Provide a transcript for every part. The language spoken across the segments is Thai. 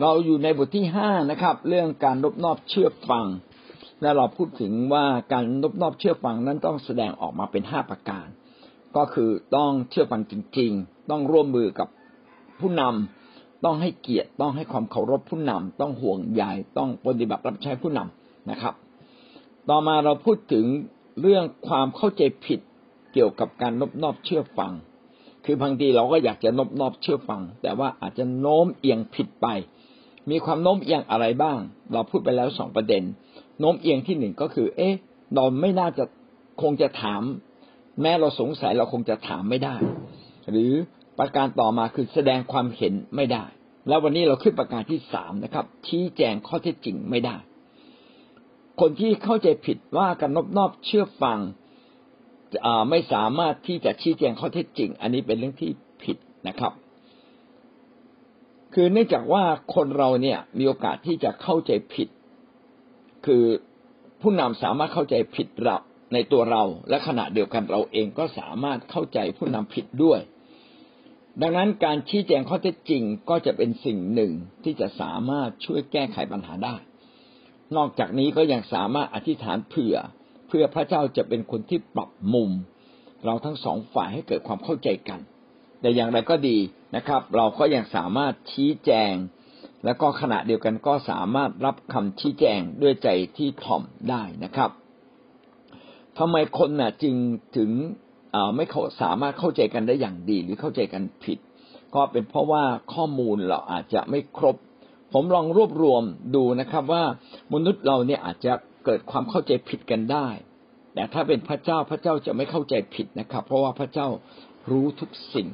เราอยู่ในบทที่ห้านะครับ เรื่องการนบนอบเชื่อฟัง และเราพูดถึงว่าการนบนอบเชื่อฟังนั้นต้องแสดงออกมาเป็นห้าประการ ก็คือต้องเชื่อฟังจริง ๆ ต้องร่วมมือกับผู้นำต้องให้เกียรติต้องให้ความเคารพผู้นำต้องห่วงใยต้องปฏิบัติรับใช้ผู้นำนะครับ ต่อมาเราพูดถึงเรื่องความเข้าใจผิดเกี่ยวกับการนบนอบเชื่อฟัง คือบางทีเราก็อยากจะนบนอบเชื่อฟัง แต่ว่าอาจจะโน้มเอียงผิดไป มีความโน้มเอียงอะไรบ้าง เราพูดไปแล้วสองประเด็น โน้มเอียงที่หนึ่งก็คือ เอ๊ะเราไม่น่าจะคงจะถาม แม้เราสงสัยเราคงจะถามไม่ได้ หรือประการต่อมาคือแสดงความเห็นไม่ได้ แล้ววันนี้เราขึ้นประการที่สามนะครับ ชี้แจงข้อเท็จจริงไม่ได้ คนที่เข้าใจผิดว่าการนอบนอบเชื่อฟังไม่สามารถที่จะชี้แจงข้อเท็จจริง อันนี้เป็นเรื่องที่ผิดนะครับ คือเนื่องจากว่าคนเราเนี่ยมีโอกาสที่จะเข้าใจผิด คือผู้นำสามารถเข้าใจผิดเราในตัวเรา และขณะเดียวกันเราเองก็สามารถเข้าใจผู้นำผิดด้วย ดังนั้นการชี้แจงข้อเท็จจริงก็จะเป็นสิ่งหนึ่งที่จะสามารถช่วยแก้ไขปัญหาได้ นอกจากนี้ก็ยังสามารถอธิษฐานเผื่อ เพื่อพระเจ้าจะเป็นคนที่ปรับมุม เราทั้งสองฝ่ายให้เกิดความเข้าใจกัน แต่อย่างไรก็ดีนะครับ เราก็ยังสามารถชี้แจง แล้วก็ขณะเดียวกันก็สามารถรับคำชี้แจงด้วยใจที่ถ่อมได้นะครับทำไมคนน่ะจึงถึงไม่เขาสามารถเข้าใจกันได้อย่างดีหรือเข้าใจกันผิด ก็เป็นเพราะว่าข้อมูลเราอาจจะไม่ครบ ผมลองรวบรวมดูนะครับว่ามนุษย์เราเนี่ยอาจจะเกิดความเข้าใจผิดกันได้ แต่ถ้าเป็นพระเจ้าพระเจ้าจะไม่เข้าใจผิดนะครับ เพราะว่าพระเจ้ารู้ทุกสิ่ง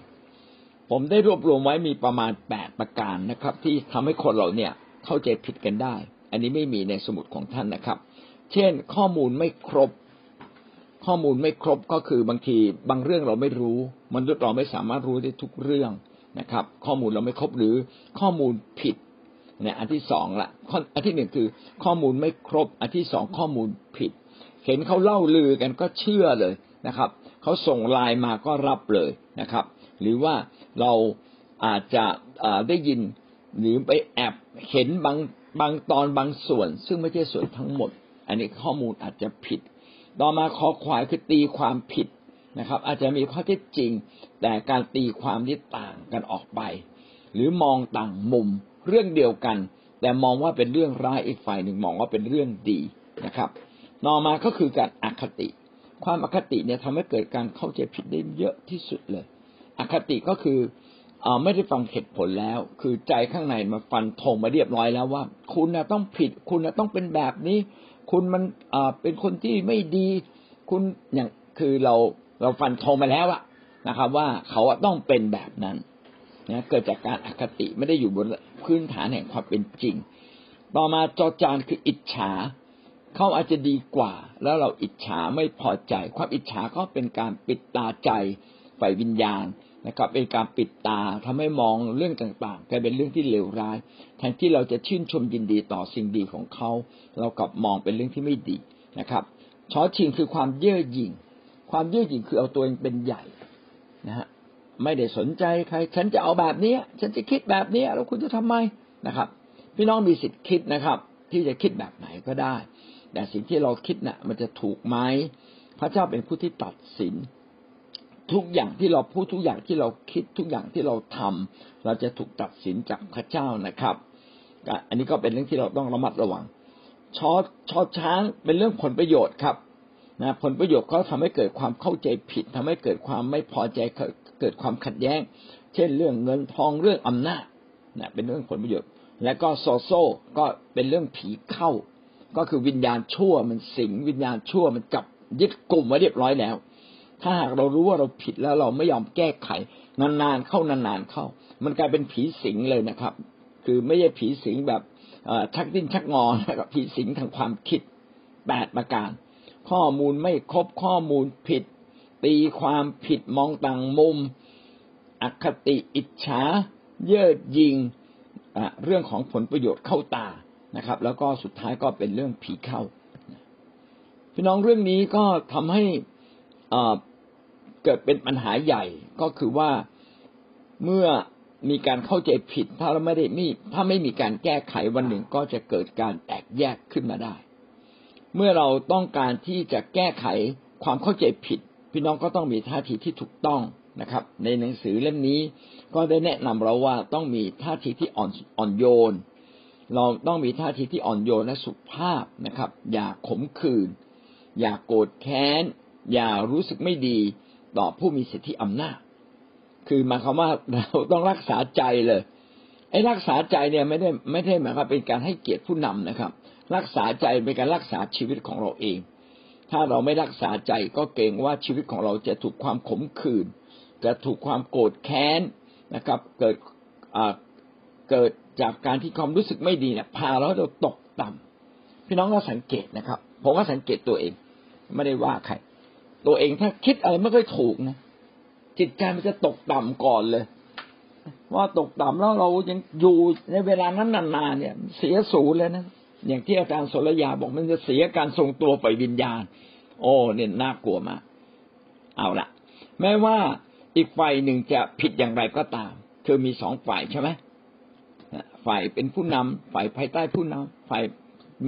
ผมได้รวบรวมไว้มีประมาณแปดประการนะครับ ที่ทำให้คนเราเนี่ยเข้าใจผิดกันได้ อันนี้ไม่มีในสมุดของท่านนะครับ เช่น ข้อมูลไม่ครบ ข้อมูลไม่ครบก็คือบางทีบางเรื่องเราไม่รู้ มนุษย์เราไม่สามารถรู้ได้ทุกเรื่องนะครับ ข้อมูลเราไม่ครบหรือข้อมูลผิดเนี่ยอันที่สองละอันที่หนึ่งคือ ข้อมูลไม่ครบ อันที่สองข้อมูลผิด เห็นเขาเล่าลือกันก็เชื่อเลยนะครับเขาส่งไลน์มาก็รับเลยนะครับ หรือว่าเราอาจจะได้ยินหรือไปแอบเห็นบางบางตอนบางส่วน ซึ่งไม่ใช่ส่วนทั้งหมด อันนี้ข้อมูลอาจจะผิด ต่อมาคอควายคือตีความผิดนะครับ อาจจะมีข้อเท็จจริง แต่การตีความที่ต่างกันออกไป หรือมองต่างมุมเรื่องเดียวกัน แต่มองว่าเป็นเรื่องร้ายอีกฝ่ายหนึ่งมองว่าเป็นเรื่องดีนะครับต่อมาก็คือการอคติ ความอคติเนี่ยทำให้เกิดการเข้าใจผิดได้เยอะที่สุดเลย อคติก็คืออไม่ได้ฟังเหตุผลแล้ว คือใจข้างในมาฟันธงมาเรียบร้อยแล้วว่า คุณนะต้องผิด คุณนะต้องเป็นแบบนี้ คุณมันเป็นคนที่ไม่ดี คุณอย่างคือเราเราฟันธงมาแล้วอะนะครับ ว่าเขาต้องเป็นแบบนั้นนะเกิดจากการอคติไม่ได้อยู่บนพื้นฐานแห่งความเป็นจริง ต่อมาจอจานคืออิจฉาเขาอาจจะดีกว่า แล้วเราอิจฉาไม่พอใจ ความอิจฉาก็เป็นการปิดตาใจฝ่ายวิญญาณ นะครับเป็นการปิดตาทำให้มองเรื่องต่างๆกลายเป็นเรื่องที่เลวร้ายแทนที่เราจะชื่นชมยินดีต่อสิ่งดีของเขา เรากลับมองเป็นเรื่องที่ไม่ดีนะครับช้อชิงคือความเย่อหยิ่ง ความเย่อหยิ่งคือเอาตัวเองเป็นใหญ่นะฮะไม่ได้สนใจใคร ฉันจะเอาแบบนี้ฉันจะคิดแบบนี้แล้วคุณจะทำไมนะครับ พี่น้องมีสิทธิ์คิดนะครับ ที่จะคิดแบบไหนก็ได้ แต่สิ่งที่เราคิดนะ่ะ มันจะถูกไหมพระเจ้าเป็นผู้ที่ตัดสิน ทุกอย่างที่เราพูดทุกอย่างที่เราคิดทุกอย่างที่เราทำเราจะถูกตัดสินจากพระเจ้านะครับ อันนี้ก็เป็นเรื่องที่เราต้องระมัดระวังชอชอช้างเป็นเรื่องผลประโยชน์ครับนะผลประโยชน์ก็ทำให้เกิดความเข้าใจผิดทำให้เกิดความไม่พอใจเกิดความขัดแย้ง เช่นเรื่องเงินทองเรื่องอำนาจนะเป็นเรื่องผลประโยชน์ และก็โซโซก็เป็นเรื่องผีเข้า ก็คือวิญญาณชั่วมันสิงวิญญาณชั่วมันจับยึดกลุ่มไว้เรียบร้อยแล้ว ถ้าหากเรารู้ว่าเราผิดแล้วเราไม่ยอมแก้ไข นานๆเข้านานๆเข้า มันกลายเป็นผีสิงเลยนะครับ คือไม่ใช่ผีสิงแบบชักดิ้นชักงอนะครับผีสิงทางความคิดแปดประการ ข้อมูลไม่ครบข้อมูลผิด ตีความผิดมองต่างมุม อคติอิจฉาเย่อหยิงเรื่องของผลประโยชน์เข้าตานะครับ แล้วก็สุดท้ายก็เป็นเรื่องผีเข้าพี่น้องเรื่องนี้ก็ทำให้ เกิดเป็นปัญหาใหญ่ก็คือว่าเมื่อมีการเข้าใจผิด ถ้าเราไม่ได้มีถ้าไม่มีการแก้ไขวันหนึ่งก็จะเกิดการแตกแยกขึ้นมาได้ เมื่อเราต้องการที่จะแก้ไขความเข้าใจผิด พี่น้องก็ต้องมีท่าทีที่ถูกต้องนะครับ ในหนังสือเล่มนี้ก็ได้แนะนำเราว่าต้องมีท่าทีที่อ่อนอ่อนโยน เราต้องมีท่าทีที่อ่อนโยนและสุภาพนะครับ อย่าขมขื่นอย่าโกรธแค้น อย่ารู้สึกไม่ดี ต่อผู้มีสิทธิอำนาจ คือหมายความว่าเราต้องรักษาใจเลย ไอ้รักษาใจเนี่ยไม่ได้ไม่ได้หมายความเป็นการให้เกียรติผู้นำนะครับ รักษาใจเป็นการรักษาชีวิตของเราเอง ถ้าเราไม่รักษาใจก็เกรงว่าชีวิตของเราจะถูกความขมขื่นจะถูกความโกรธแค้นนะครับ เกิดเกิดจากการที่ความรู้สึกไม่ดีเนี่ยพาเราเราตกต่ำพี่น้องก็สังเกตนะครับ ผมก็สังเกตตัวเอง ไม่ได้ว่าใคร ตัวเองถ้าคิดอะไรไม่ค่อยถูกนะจิตใจมันจะตกต่ำก่อนเลย ว่าตกต่ำแล้วเรายังอยู่ในเวลานั้นนานๆเนี่ย เสียสูญเลยนะอย่างที่อาจารย์สรยาบอกมันจะเสียการทรงตัวไปวิญญาณ โอ้เนี่ยน่ากลัวมากเอาละแม้ว่าอีกฝ่ายหนึ่งจะผิดอย่างไรก็ตาม คือมีสองฝ่ายใช่ไหมฝ่ายเป็นผู้นำฝ่ายภายใต้ผู้นำฝ่าย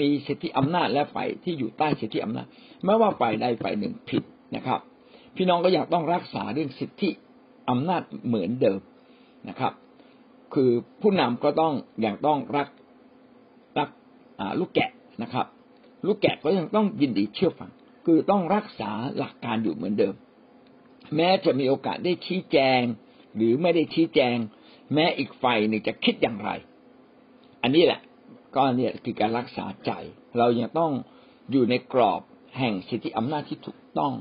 มีสิทธิอำนาจและฝ่ายที่อยู่ใต้สิทธิอำนาจ ไม่ว่าฝ่ายใดฝ่ายหนึ่งผิด นะครับ พี่น้องก็อยากต้องรักษาเรื่องสิทธิอำนาจเหมือนเดิมนะครับ คือผู้นำก็ต้องอย่างต้องรักรักลูกแกะนะครับ ลูกแกะก็ยังต้องยินดีเชื่อฟัง คือต้องรักษาหลักการอยู่เหมือนเดิม แม้จะมีโอกาสได้ชี้แจง หรือไม่ได้ชี้แจง แม้อีกฝ่ายหนึ่งจะคิดอย่างไร อันนี้แหละก็เนี่ยคือการรักษาใจ เรายังต้องอยู่ในกรอบแห่งสิทธิอำนาจที่ถูกต้อง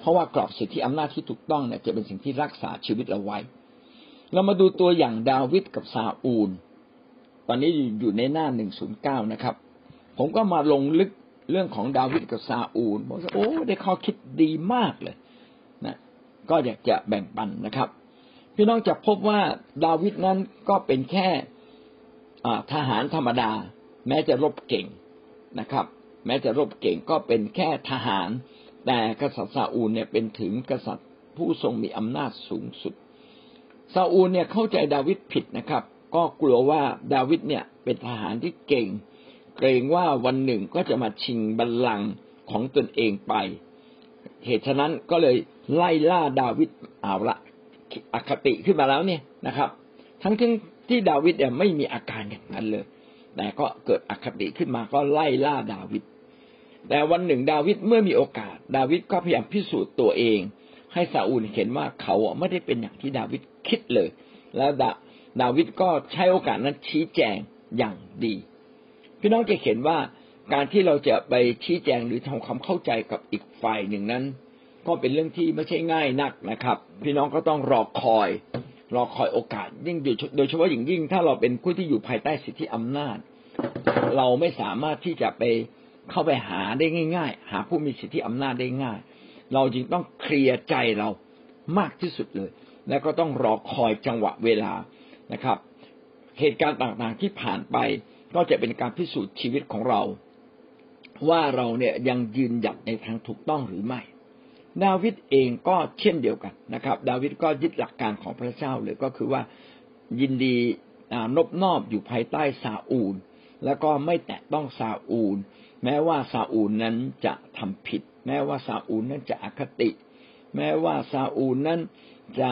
เพราะว่ากรอบสิทธิอำนาจที่ถูกต้องเนี่ยจะเป็นสิ่งที่รักษาชีวิตเราไว้ เรามาดูตัวอย่างดาวิดกับซาอูล ตอนนี้อยู่ในหน้าหนึ่งศูนย์เก้านะครับ ผมก็มาลงลึกเรื่องของดาวิดกับซาอูลบอกว่าโอ้ได้ข้อคิดดีมากเลยนะก็อยากจะแบ่งปันนะครับ พี่น้องจะพบว่าดาวิดนั้นก็เป็นแค่ทหารธรรมดา แม้จะรบเก่งนะครับ แม้จะรบเก่งก็เป็นแค่ทหาร แต่กษัตริย์ซาอูลเนี่ยเป็นถึงกษัตริย์ผู้ทรงมีอำนาจสูงสุดซาอูลเนี่ยเข้าใจดาวิดผิดนะครับ ก็กลัวว่าดาวิดเนี่ยเป็นทหารที่เก่ง เกรงว่าวันหนึ่งก็จะมาชิงบัลลังก์ของตนเองไป เหตุฉะนั้นก็เลยไล่ล่าดาวิดเอาละอคติขึ้นมาแล้วเนี่ยนะครับ ทั้งที่ที่ดาวิดเนี่ยไม่มีอาการอย่างนั้นเลย แต่ก็เกิดอคติขึ้นมาก็ไล่ล่าดาวิด แต่วันหนึ่งดาวิดเมื่อมีโอกาส ดาวิดก็พยายามพิสูจน์ตัวเอง ให้ซาอูลเห็นว่าเขาไม่ได้เป็นอย่างที่ดาวิดคิดเลย แล้วดาดาวิดก็ใช้โอกาสนั้นชี้แจงอย่างดี พี่น้องจะเห็นว่าการที่เราจะไปชี้แจงหรือทำความเข้าใจกับอีกฝ่ายหนึ่งนั้น ก็เป็นเรื่องที่ไม่ใช่ง่ายนักนะครับ พี่น้องก็ต้องรอคอย รอคอยโอกาส ยิ่งโดยเฉพาะอย่างยิ่งถ้าเราเป็นผู้ที่อยู่ภายใต้สิทธิอำนาจ เราไม่สามารถที่จะไป เข้าไปหาได้ง่าย ๆ หาผู้มีสิทธิอำนาจได้ง่าย เราจึงต้องเคลียร์ใจเรามากที่สุดเลย และก็ต้องรอคอยจังหวะเวลานะครับ เหตุการณ์ต่างๆที่ผ่านไปก็จะเป็นการพิสูจน์ชีวิตของเรา ว่าเราเนี่ยยังยืนหยัดในทางถูกต้องหรือไม่ ดาวิดเองก็เช่นเดียวกันนะครับ ดาวิดก็ยึดหลักการของพระเจ้าเลยก็คือว่ายินดีนบนอบอยู่ภายใต้ซาอูล แล้วก็ไม่แตะต้องซาอูล แม้ว่าซาอูลนั้นจะทำผิด แม้ว่าซาอูลนั้นจะอคติ แม้ว่าซาอูลนั้นจะ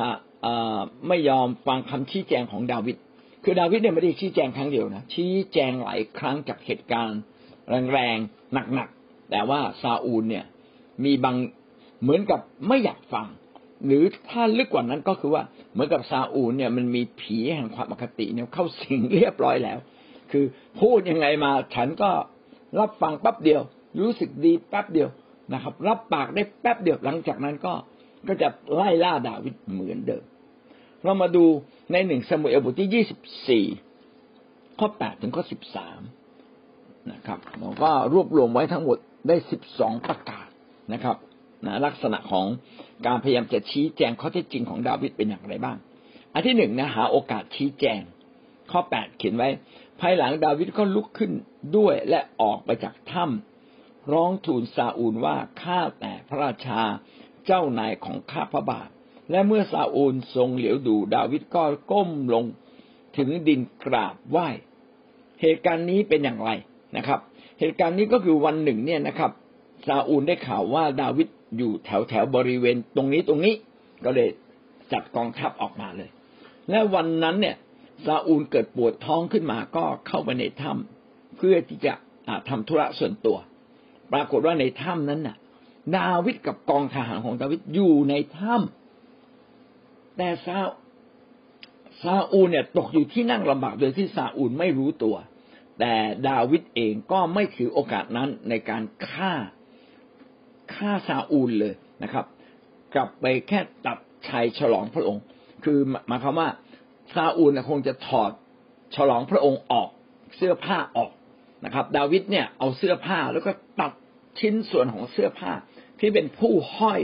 ไม่ยอมฟังคำชี้แจงของดาวิดคือดาวิดเนี่ยไม่ได้ชี้แจงครั้งเดียวนะชี้แจงหลายครั้งจากเหตุการณ์ แรงๆหนักๆแต่ว่าซาอูลเนี่ยมีบางเหมือนกับไม่อยากฟัง หรือถ้าลึกกว่านั้นก็คือว่าเหมือนกับซาอูลเนี่ยมันมีผีแห่งความอคติเนี่ยเข้าสิงเรียบร้อยแล้ว คือพูดยังไงมาฉันก็ รับฟังแป๊บเดียว รู้สึกดีแป๊บเดียวนะครับ รับปากได้แป๊บเดียวหลังจากนั้นก็ก็จะไล่ล่าดาวิดเหมือนเดิม เรามาดูในหนึ่งสมุเอลบทที่ยี่สิบสี่ข้อแปดถึงข้อสิบสามนะครับเราก็รวบรวมไว้ทั้งหมดได้สิบสองประกาศนะครับนะลักษณะของการพยายามจะชี้แจงข้อเท็จจริงของดาวิดเป็นอย่างไรบ้าง อันที่หนึ่งนะหาโอกาสชี้แจง ข้อแปดเขียนไว้ ภายหลังดาวิดก็ลุกขึ้นด้วยและออกไปจากถ้ำร้องทูลซาอูลว่าข้าแต่พระราชาเจ้านายของข้าพระบาท และเมื่อซาอูลทรงเหลียวดูดาวิดก็ก้มลงถึงดินกราบไหว้ เหตุการณ์นี้เป็นอย่างไรนะครับ เหตุการณ์นี้ก็คือวันหนึ่งเนี่ยนะครับซาอูลได้ข่าวว่าดาวิดอยู่แถวแถวบริเวณตรงนี้ตรงนี้ก็เลยจัดกองทัพออกมาเลย และวันนั้นเนี่ย ซาอูลเกิดปวดท้องขึ้นมาก็เข้าไปในถ้ำเพื่อที่จะทำธุระส่วนตัว ปรากฏว่าในถ้ำนั้นน่ะ ดาวิดกับกองทหารของดาวิดอยู่ในถ้ำแต่ซาซาอูลเนี่ยตกอยู่ที่นั่งลำบากโดยที่ซาอูลไม่รู้ตัว แต่ดาวิดเองก็ไม่ถือโอกาสนั้นในการฆ่าฆ่าซาอูลเลยนะครับ กลับไปแค่ตัดชัยฉลองพระองค์ คือหมายความว่า ซาอูลคงจะถอดฉลองพระองค์ออกเสื้อผ้าออกนะครับ ดาวิดเนี่ยเอาเสื้อผ้าแล้วก็ตัดชิ้นส่วนของเสื้อผ้าที่เป็นผู้ห้อย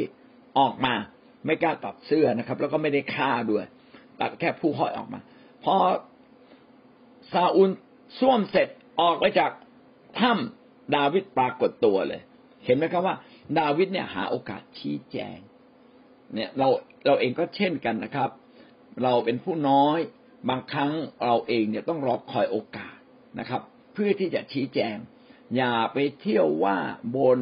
ออกมา ไม่กล้าตัดเสื้อนะครับ แล้วก็ไม่ได้ฆ่าด้วยตัดแค่ผู้ห้อยออกมาพอซาอูลส้วมเสร็จออกไปจากถ้ำดาวิดปรากฏตัวเลย เห็นไหมครับว่า ดาวิดเนี่ยหาโอกาสชี้แจง เนี่ยเราเราเองก็เช่นกันนะครับ เราเป็นผู้น้อยบางครั้งเราเองเนี่ยต้องรอคอยโอกาสนะครับ เพื่อที่จะชี้แจง อย่าไปเที่ยวว่าบน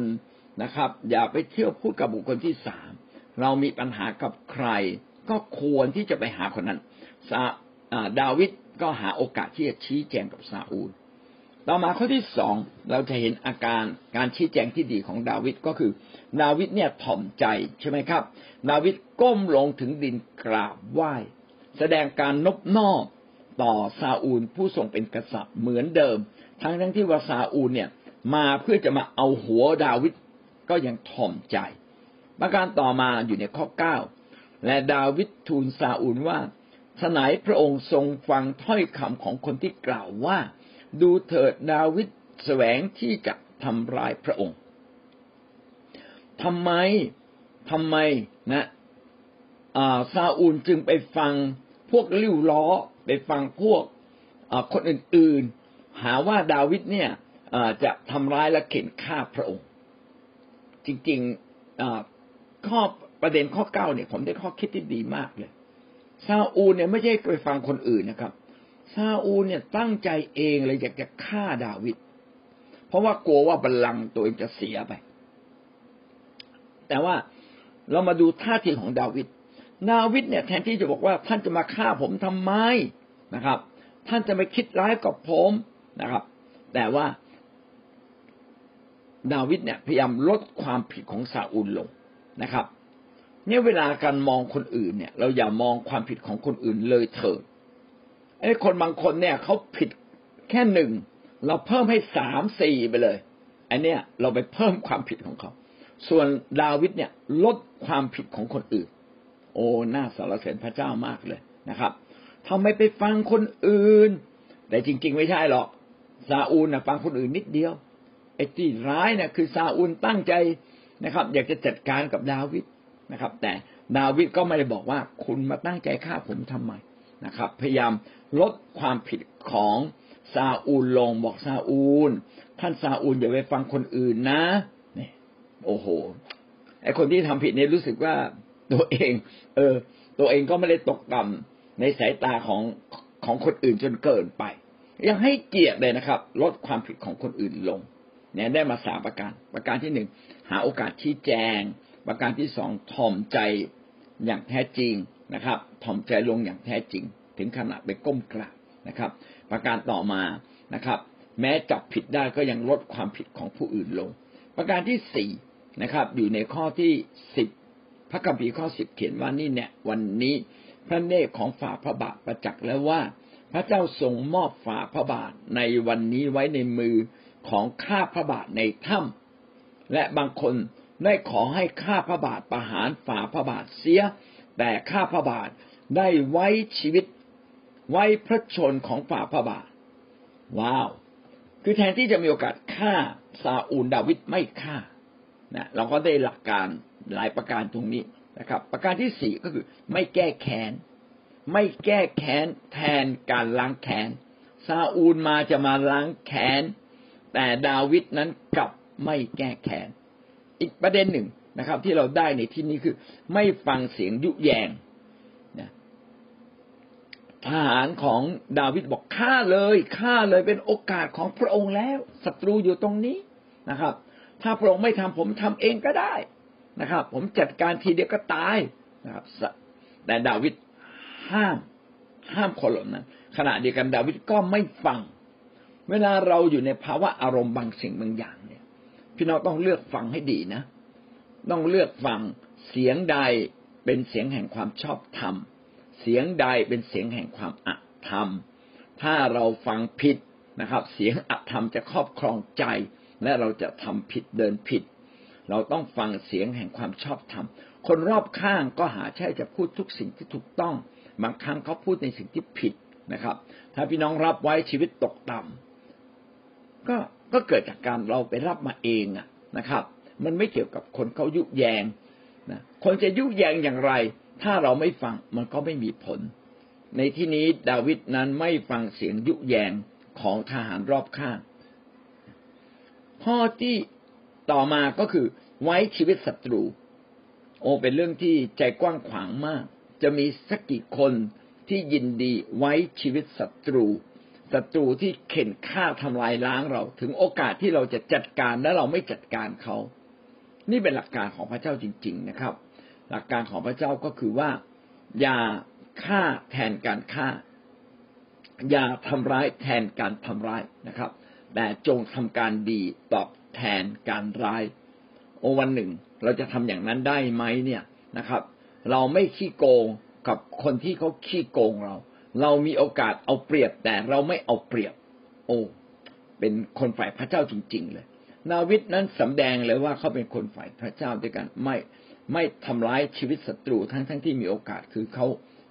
นะครับ อย่าไปเที่ยวพูดกับบุคคลที่สามเรามีปัญหากับใคร ก็ควรที่จะไปหาคนนั้นซาดาวิดก็หาโอกาสที่จะชี้แจงกับซาอูล ต่อมาข้อที่สองเราจะเห็นอาการการชี้แจงที่ดีของดาวิดก็คือ ดาวิดเนี่ยถ่อมใจใช่ไหมครับ ดาวิดก้มลงถึงดินกราบไหว้ แสดงการนบนอบต่อซาอูลผู้ทรงเป็นกษัตริย์เหมือนเดิม ทั้งทั้งที่ว่าซาอูลเนี่ยมาเพื่อจะมาเอาหัวดาวิดก็ยังถ่อมใจ ประการต่อมาอยู่ในข้อเก้าและดาวิดทูลซาอูลว่าสนายพระองค์ทรงฟังถ้อยคำของคนที่กล่าวว่า ดูเถิดดาวิดแสวงที่จะทำลายพระองค์ทำไมทำไมนะ ซาอูลจึงไปฟังพวกลิ้วล้อ ไปฟังพวกคนอื่นๆ หาว่าดาวิดเนี่ยจะทำร้ายและเข็นฆ่าพระองค์ จริงๆข้อประเด็นข้อเก้าเนี่ย ผมได้ข้อคิดที่ดีมากเลยซาอูลเนี่ยไม่ใช่ไปฟังคนอื่นนะครับซาอูลเนี่ยตั้งใจเองเลยอยากจะฆ่าดาวิดเพราะว่ากลัวว่าบัลลังก์ตัวเองจะเสียไป แต่ว่าเรามาดูท่าทีของดาวิด ดาวิดเนี่ยแทนที่จะบอกว่าท่านจะมาฆ่าผมทำไมนะครับ ท่านจะไม่คิดร้ายกับผมนะครับ แต่ว่าดาวิดเนี่ยพยายามลดความผิดของซาอูลลงนะครับ เนี่ยเวลาการมองคนอื่นเนี่ย เราอย่ามองความผิดของคนอื่นเลยเถิดไอ้คนบางคนเนี่ยเขาผิดแค่หนึ่งเราเพิ่มให้สามสี่ไปเลยอันเนี้ยเราไปเพิ่มความผิดของเขา ส่วนดาวิดเนี่ยลดความผิดของคนอื่น โอ้น่าสรรเสริญพระเจ้ามากเลยนะครับทำไมไปฟังคนอื่น แต่จริง ๆ ไม่ใช่หรอกซาอูลนะฟังคนอื่นนิดเดียวไอ้ที่ร้ายนะคือซาอูลตั้งใจนะครับ อยากจะจัดการกับดาวิดนะครับ แต่ดาวิดก็ไม่ได้บอกว่าคุณมาตั้งใจฆ่าผมทำไมนะครับ พยายามลดความผิดของซาอูลลงบอกซาอูล ท่านซาอูลอย่าไปฟังคนอื่นนะนี่โอ้โหไอคนที่ทำผิดเนี่ยรู้สึกว่า ตัวเอง เออ ตัวเองก็ไม่ได้ตกต่ำในสายตาของของคนอื่นจนเกินไป ยังให้เกียรติเลยนะครับ ลดความผิดของคนอื่นลง เนี่ยได้มาสามประการ ประการที่หนึ่งหาโอกาสชี้แจง ประการที่สองถ่อมใจอย่างแท้จริงนะครับ ถ่อมใจลงอย่างแท้จริง ถึงขนาดไปก้มกราบนะครับ ประการต่อมานะครับ แม้จับผิดได้ก็ยังลดความผิดของผู้อื่นลง ประการที่สี่นะครับ อยู่ในข้อที่สิบ พระคัมภีร์ข้อสิบเขียนว่านี่เนี่ย วันนี้พระเนตรของฝ่าพระบาทประจักษ์แล้วว่า พระเจ้าทรงมอบฝ่าพระบาทในวันนี้ไว้ในมือของข้าพระบาทในถ้ำและบางคนได้ขอให้ข้าพระบาทประหารฝ่าพระบาทเสีย แต่ข้าพระบาทได้ไว้ชีวิต ไว้พระชนของฝ่าพระบาท ว้าว คือแทนที่จะมีโอกาสฆ่าซาอูลดาวิดไม่ฆ่า นะเราก็ได้หลักการหลายประการตรงนี้นะครับ ประการที่สี่ก็คือไม่แก้แค้น ไม่แก้แค้นแทนการล้างแค้นซาอูลมาจะมาล้างแค้น แต่ดาวิดนั้นกลับไม่แก้แค้น อีกประเด็นหนึ่งนะครับ ที่เราได้ในที่นี้คือ ไม่ฟังเสียงยุแยงนะทหารของดาวิดบอกฆ่าเลยฆ่าเลยเป็นโอกาสของพระองค์แล้วศัตรูอยู่ตรงนี้นะครับ ถ้าพระองค์ไม่ทำผมทำเองก็ได้นะครับ ผมจัดการทีเดียวก็ตายนะครับ แต่ดาวิดห้ามห้ามคนเหล่านั้นขณะเดียวกันดาวิดก็ไม่ฟัง เวลาเราอยู่ในภาวะอารมณ์บางสิ่งบางอย่างเนี่ย พี่น้องต้องเลือกฟังให้ดีนะ ต้องเลือกฟังเสียงใดเป็นเสียงแห่งความชอบธรรม เสียงใดเป็นเสียงแห่งความอธรรม ถ้าเราฟังผิดนะครับ เสียงอธรรมจะครอบครองใจ และเราจะทำผิดเดินผิด เราต้องฟังเสียงแห่งความชอบธรรม คนรอบข้างก็หาใช่จะพูดทุกสิ่งที่ถูกต้อง บางครั้งเขาพูดในสิ่งที่ผิดนะครับ ถ้าพี่น้องรับไว้ชีวิตตกต่ำก็ก็เกิดจากการเราไปรับมาเองอะนะครับ มันไม่เกี่ยวกับคนเขายุแยงนะคนจะยุแยงอย่างไร ถ้าเราไม่ฟังมันก็ไม่มีผล ในที่นี้ดาวิดนั้นไม่ฟังเสียงยุแยงของทหารรอบข้าง ข้อที่ต่อมาก็คือไว้ชีวิตศัตรู โอ้เป็นเรื่องที่ใจกว้างขวางมาก จะมีสักกี่คนที่ยินดีไว้ชีวิตศัตรูศัตรูที่เข็นฆ่าทำลายล้างเรา ถึงโอกาสที่เราจะจัดการและเราไม่จัดการเขา นี่เป็นหลักการของพระเจ้าจริง ๆ นะครับ หลักการของพระเจ้าก็คือว่า อย่าฆ่าแทนการฆ่า อย่าทำร้ายแทนการทำร้ายนะครับ แต่จงทำการดีตอบแทนการร้าย โอวันหนึ่ง เราจะทำอย่างนั้นได้ไหมเนี่ยนะครับ เราไม่ขี้โกงกับคนที่เขาขี้โกงเรา เรามีโอกาสเอาเปรียบแต่เราไม่เอาเปรียบ โอ้เป็นคนฝ่ายพระเจ้าจริง ๆ เลย นาวิทนั้นสำแดงเลยว่าเขาเป็นคนฝ่ายพระเจ้าด้วยกันไม่ไม่ทำร้ายชีวิตศัตรูทั้งทั้งที่มีโอกาสคือเขา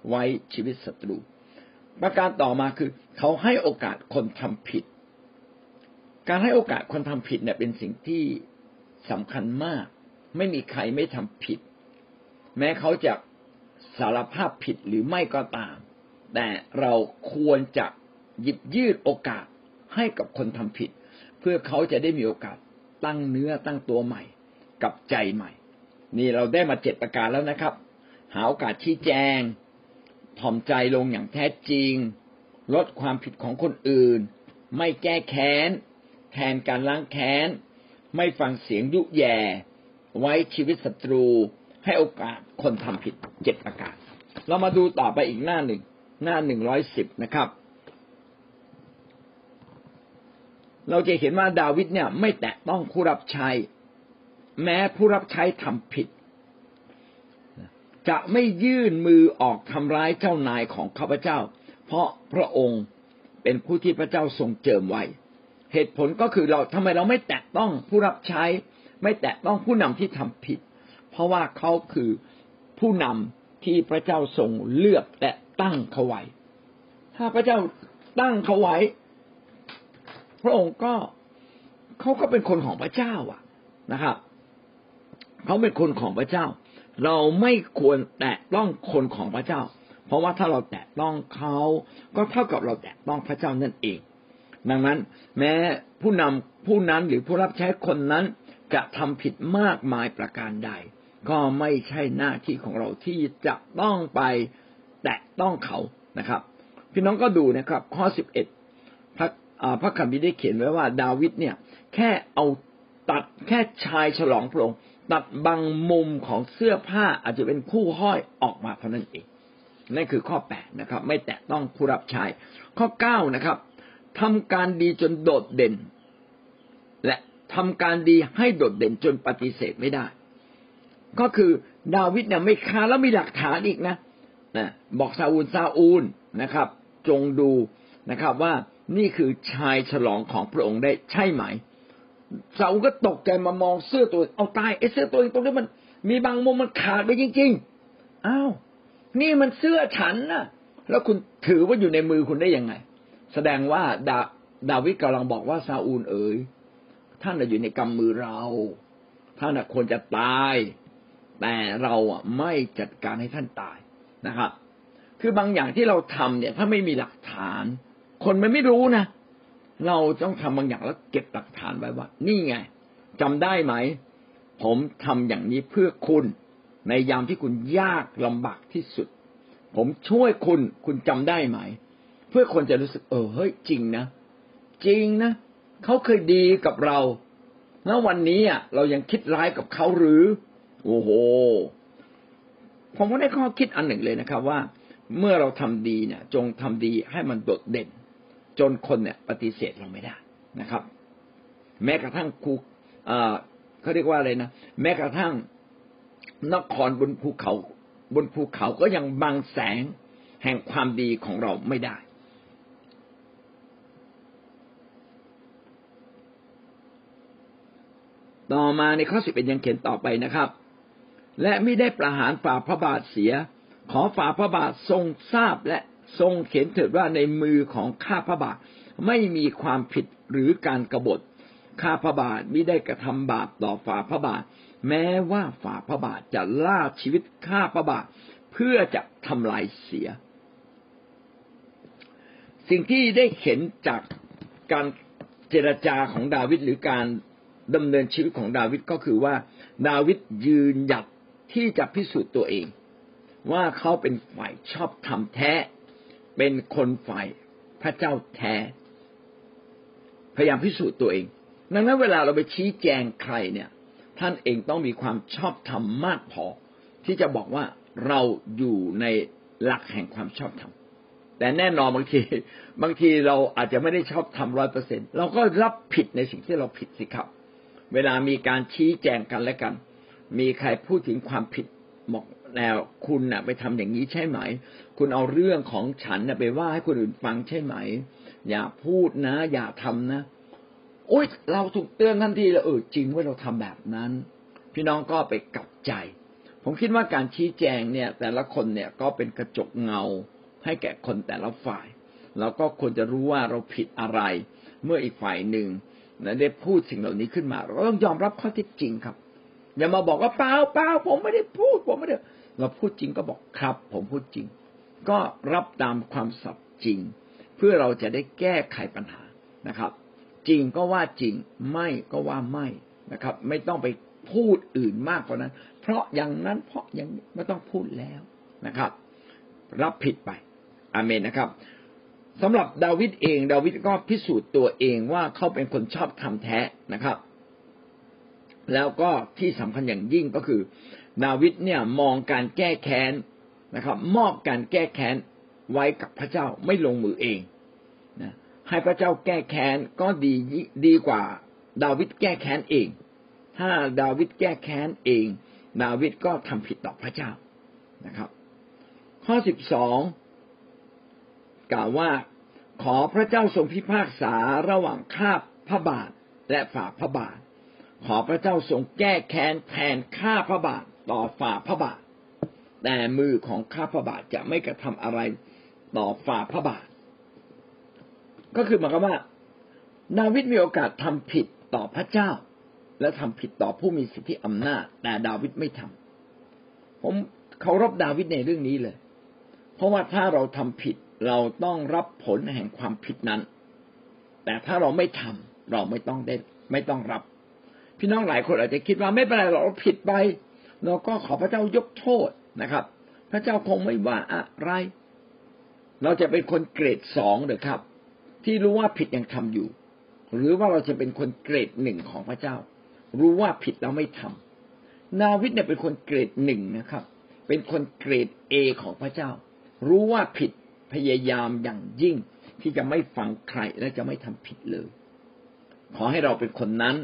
ไว้ชีวิตศัตรู ประการต่อมาคือ เขาให้โอกาสคนทำผิด การให้โอกาสคนทำผิดเนี่ยเป็นสิ่งที่สำคัญมาก ไม่มีใครไม่ทำผิด แม้เขาจะสารภาพผิดหรือไม่ก็ตาม แต่เราควรจะหยิบยืดโอกาสให้กับคนทำผิด เพื่อเขาจะได้มีโอกาสตั้งเนื้อตั้งตัวใหม่ กับใจใหม่ นี่เราได้มาเจ็ดประการแล้วนะครับ หาโอกาสชี้แจงถ่อมใจลงอย่างแท้จริง ลดความผิดของคนอื่น ไม่แก้แค้น แทนการล้างแค้น ไม่ฟังเสียงยุแย่ไว้ชีวิตศัตรู ให้โอกาสคนทำผิดเจ็ดประการเรามาดูต่อไปอีกหน้าหนึ่ง หน้าหนึ่งร้อยสิบนะครับ เราจะเห็นว่าดาวิดเนี่ย ไม่แตะต้องผู้รับใช้ แม้ผู้รับใช้ทำผิด จะไม่ยื่นมือออกทำร้ายเจ้านายของข้าพเจ้า เพราะพระองค์เป็นผู้ที่พระเจ้าทรงเจิมไว้ เหตุผลก็คือเราทำไมเราไม่แตะต้องผู้รับใช้ ไม่แตะต้องผู้นำที่ทำผิด เพราะว่าเขาคือผู้นำที่พระเจ้าทรงเลือกและตั้งเขาไว้ ถ้าพระเจ้าตั้งเขาไว้ พระองค์ก็เขาก็เป็นคนของพระเจ้าอะนะครับเขาเป็นคนของพระเจ้า เราไม่ควรแตะต้องคนของพระเจ้า เพราะว่าถ้าเราแตะต้องเขาก็เท่ากับเราแตะต้องพระเจ้านั่นเอง ดังนั้น แม้ผู้นำผู้นั้นหรือผู้รับใช้คนนั้นจะทำผิดมากมายประการใด ก็ไม่ใช่หน้าที่ของเราที่จะต้องไปแตะต้องเขานะครับ พี่น้องก็ดูนะครับ ข้อสิบเอ็ดพระพระคัมภีร์ได้เขียนไว้ว่า ดาวิดเนี่ย แค่เอาตัดแค่ชายฉลองพระองค์ตัดบางมุมของเสื้อผ้าอาจจะเป็นคู่ห้อยออกมาเท่านั้นเองนั่นคือข้อแปดนะครับ ไม่แตะต้องผู้รับใช้ข้อเก้านะครับ ทำการดีจนโดดเด่น และทำการดีให้โดดเด่นจนปฏิเสธไม่ได้ ก็คือดาวิดเนี่ยไม่ค้าแล้วมีหลักฐานอีกนะนะบอกซาอูลซาอูลนะครับ จงดูนะครับว่านี่คือชายฉลองของพระองค์ได้ใช่ไหมซาอูลก็ตกใจมามองเสื้อตัว เอาตายไอ้เสื้อตัวเองตรงนี้มัน มีบางมุมมันขาดไปจริงๆอ้าวนี่มันเสื้อฉันนะแล้วคุณถือว่าอยู่ในมือคุณได้ยังไง แสดงว่าดาดาวิดกำลังบอกว่าซาอูลเอ๋ยท่านอยู่ในกำมือเรา ท่านควรจะตาย แต่เราอะไม่จัดการให้ท่านตายนะครับ คือบางอย่างที่เราทำเนี่ย ถ้าไม่มีหลักฐาน คนมันไม่รู้นะเราต้องทำบางอย่างแล้วเก็บหลักฐานไว้ว่า นี่ไงจำได้ไหม ผมทำอย่างนี้เพื่อคุณ ในยามที่คุณยากลำบากที่สุด ผมช่วยคุณ คุณจำได้ไหม เพื่อคนจะรู้สึก เออเฮ้ยจริงนะจริงนะเขาเคยดีกับเราแล้ววันนี้อะเรายังคิดร้ายกับเขาหรือ โอ้โหผมก็ได้ข้อคิดอันหนึ่งเลยนะครับ ว่าเมื่อเราทำดีเนี่ย จงทำดีให้มันโดดเด่น จนคนเนี่ย ปฏิเสธเราไม่ได้นะครับ แม้กระทั่งครูเขาเรียกว่าอะไรนะแม้กระทั่งนครบนภูเขา บนภูเขาก็ยังบังแสงแห่งความดีของเราไม่ได้ ต่อมาในข้อสิบเอ็ดยังเขียนต่อไปนะครับ และไม่ได้ประหารฝ่าพระบาทเสีย ขอฝ่าพระบาททรงทราบและทรงเขียนเถิดว่าในมือของข้าพระบาทไม่มีความผิดหรือการกรบฏข้าพระบาทไม่ได้กระทำบาปต่อฝ่าพระบาท แม้ว่าฝ่าพระบาทจะล่าชีวิตข้าพระบาทเพื่อจะทำลายเสีย สิ่งที่ได้เห็นจากการเจรจาของดาวิดหรือการ ดำเนินชีวิตของดาวิดก็คือว่า ดาวิดยืนหยัดที่จะพิสูจน์ตัวเอง ว่าเขาเป็นฝ่ายชอบธรรมแท้ เป็นคนฝ่ายพระเจ้าแท้ พยายามพิสูจน์ตัวเอง ดังนั้นเวลาเราไปชี้แจงใครเนี่ย ท่านเองต้องมีความชอบธรรมมากพอ ที่จะบอกว่าเราอยู่ในหลักแห่งความชอบธรรมแต่แน่นอนบางที บางทีเราอาจจะไม่ได้ชอบทำร้อยเปอร์เซ็นเราก็รับผิดในสิ่งที่เราผิดสิครับ เวลามีการชี้แจงกันและกัน มีใครพูดถึงความผิดบอกแล้วคุณนะ่ะ ไปทำอย่างนี้ใช่ไหม คุณเอาเรื่องของฉันนะไปว่าให้คนอื่นฟังใช่ไหม อย่าพูดนะ อย่าทำนะโอ๊ยเราถูกเตือนทันทีแล้วเออจริงว่าเราทำแบบนั้น พี่น้องก็ไปกลับใจ ผมคิดว่าการชี้แจงเนี่ย แต่ละคนเนี่ยก็เป็นกระจกเงา ให้แก่คนแต่ละฝ่ายเราก็ควรจะรู้ว่าเราผิดอะไร เมื่ออีกฝ่ายหนึ่ง นะได้พูดสิ่งเหล่านี้ขึ้นมา เราต้องยอมรับข้อเท็จจริงครับ อย่ามาบอกว่าเปล่าเปล่าผมไม่ได้พูด ผมไม่ได้เราพูดจริงก็บอกครับ ผมพูดจริง ก็รับตามความสัตย์จริง เพื่อเราจะได้แก้ไขปัญหานะครับ จริงก็ว่าจริงไม่ก็ว่าไม่นะครับ ไม่ต้องไปพูดอื่นมากกว่านั้น เพราะอย่างนั้นเพราะอย่างนี้ไม่ต้องพูดแล้วนะครับ รับผิดไปอเมนนะครับ สำหรับดาวิดเองดาวิดก็พิสูจน์ตัวเองว่าเขาเป็นคนชอบทำแท้นะครับ แล้วก็ที่สำคัญอย่างยิ่งก็คือ ดาวิดเนี่ยมองการแก้แค้นนะครับ มอบการแก้แค้นไว้กับพระเจ้าไม่ลงมือเองนะให้พระเจ้าแก้แค้นก็ดีดีกว่า ดาวิดแก้แค้นเอง ถ้าดาวิดแก้แค้นเอง ดาวิดก็ทำผิดต่อพระเจ้านะครับ ข้อสิบสอง กล่าวว่า ขอพระเจ้าทรงพิพากษาระหว่างข้าพระบาทและฝ่าพระบาท ขอพระเจ้าทรงแก้แค้นแทนข้าพระบาทต่อฝ่าพระบาท แต่มือของข้าพระบาทจะไม่กระทำอะไรต่อฝ่าพระบาท ก็คือหมายความว่า ดาวิดมีโอกาสทำผิดต่อพระเจ้า และทำผิดต่อผู้มีสิทธิอำนาจ แต่ดาวิดไม่ทำผมเคารพดาวิดในเรื่องนี้เลย เพราะว่าถ้าเราทำผิด เราต้องรับผลแห่งความผิดนั้น แต่ถ้าเราไม่ทำเราไม่ต้องได้ไม่ต้องรับ พี่น้องหลายคนอาจจะคิดว่าไม่เป็นไรเราผิดไป เราก็ขอพระเจ้ายกโทษนะครับ พระเจ้าคงไม่ว่าอะไร เราจะเป็นคนเกรดสองหรือครับ ที่รู้ว่าผิดยังทำอยู่ หรือว่าเราจะเป็นคนเกรดหนึ่งของพระเจ้า รู้ว่าผิดแล้วไม่ทำนาวิทเนี่ยเป็นคนเกรดหนึ่งนะครับ เป็นคนเกรดเอของพระเจ้า รู้ว่าผิด พยายามอย่างยิ่งที่จะไม่ฟังใครและจะไม่ทำผิดเลย ขอให้เราเป็นคนนั้น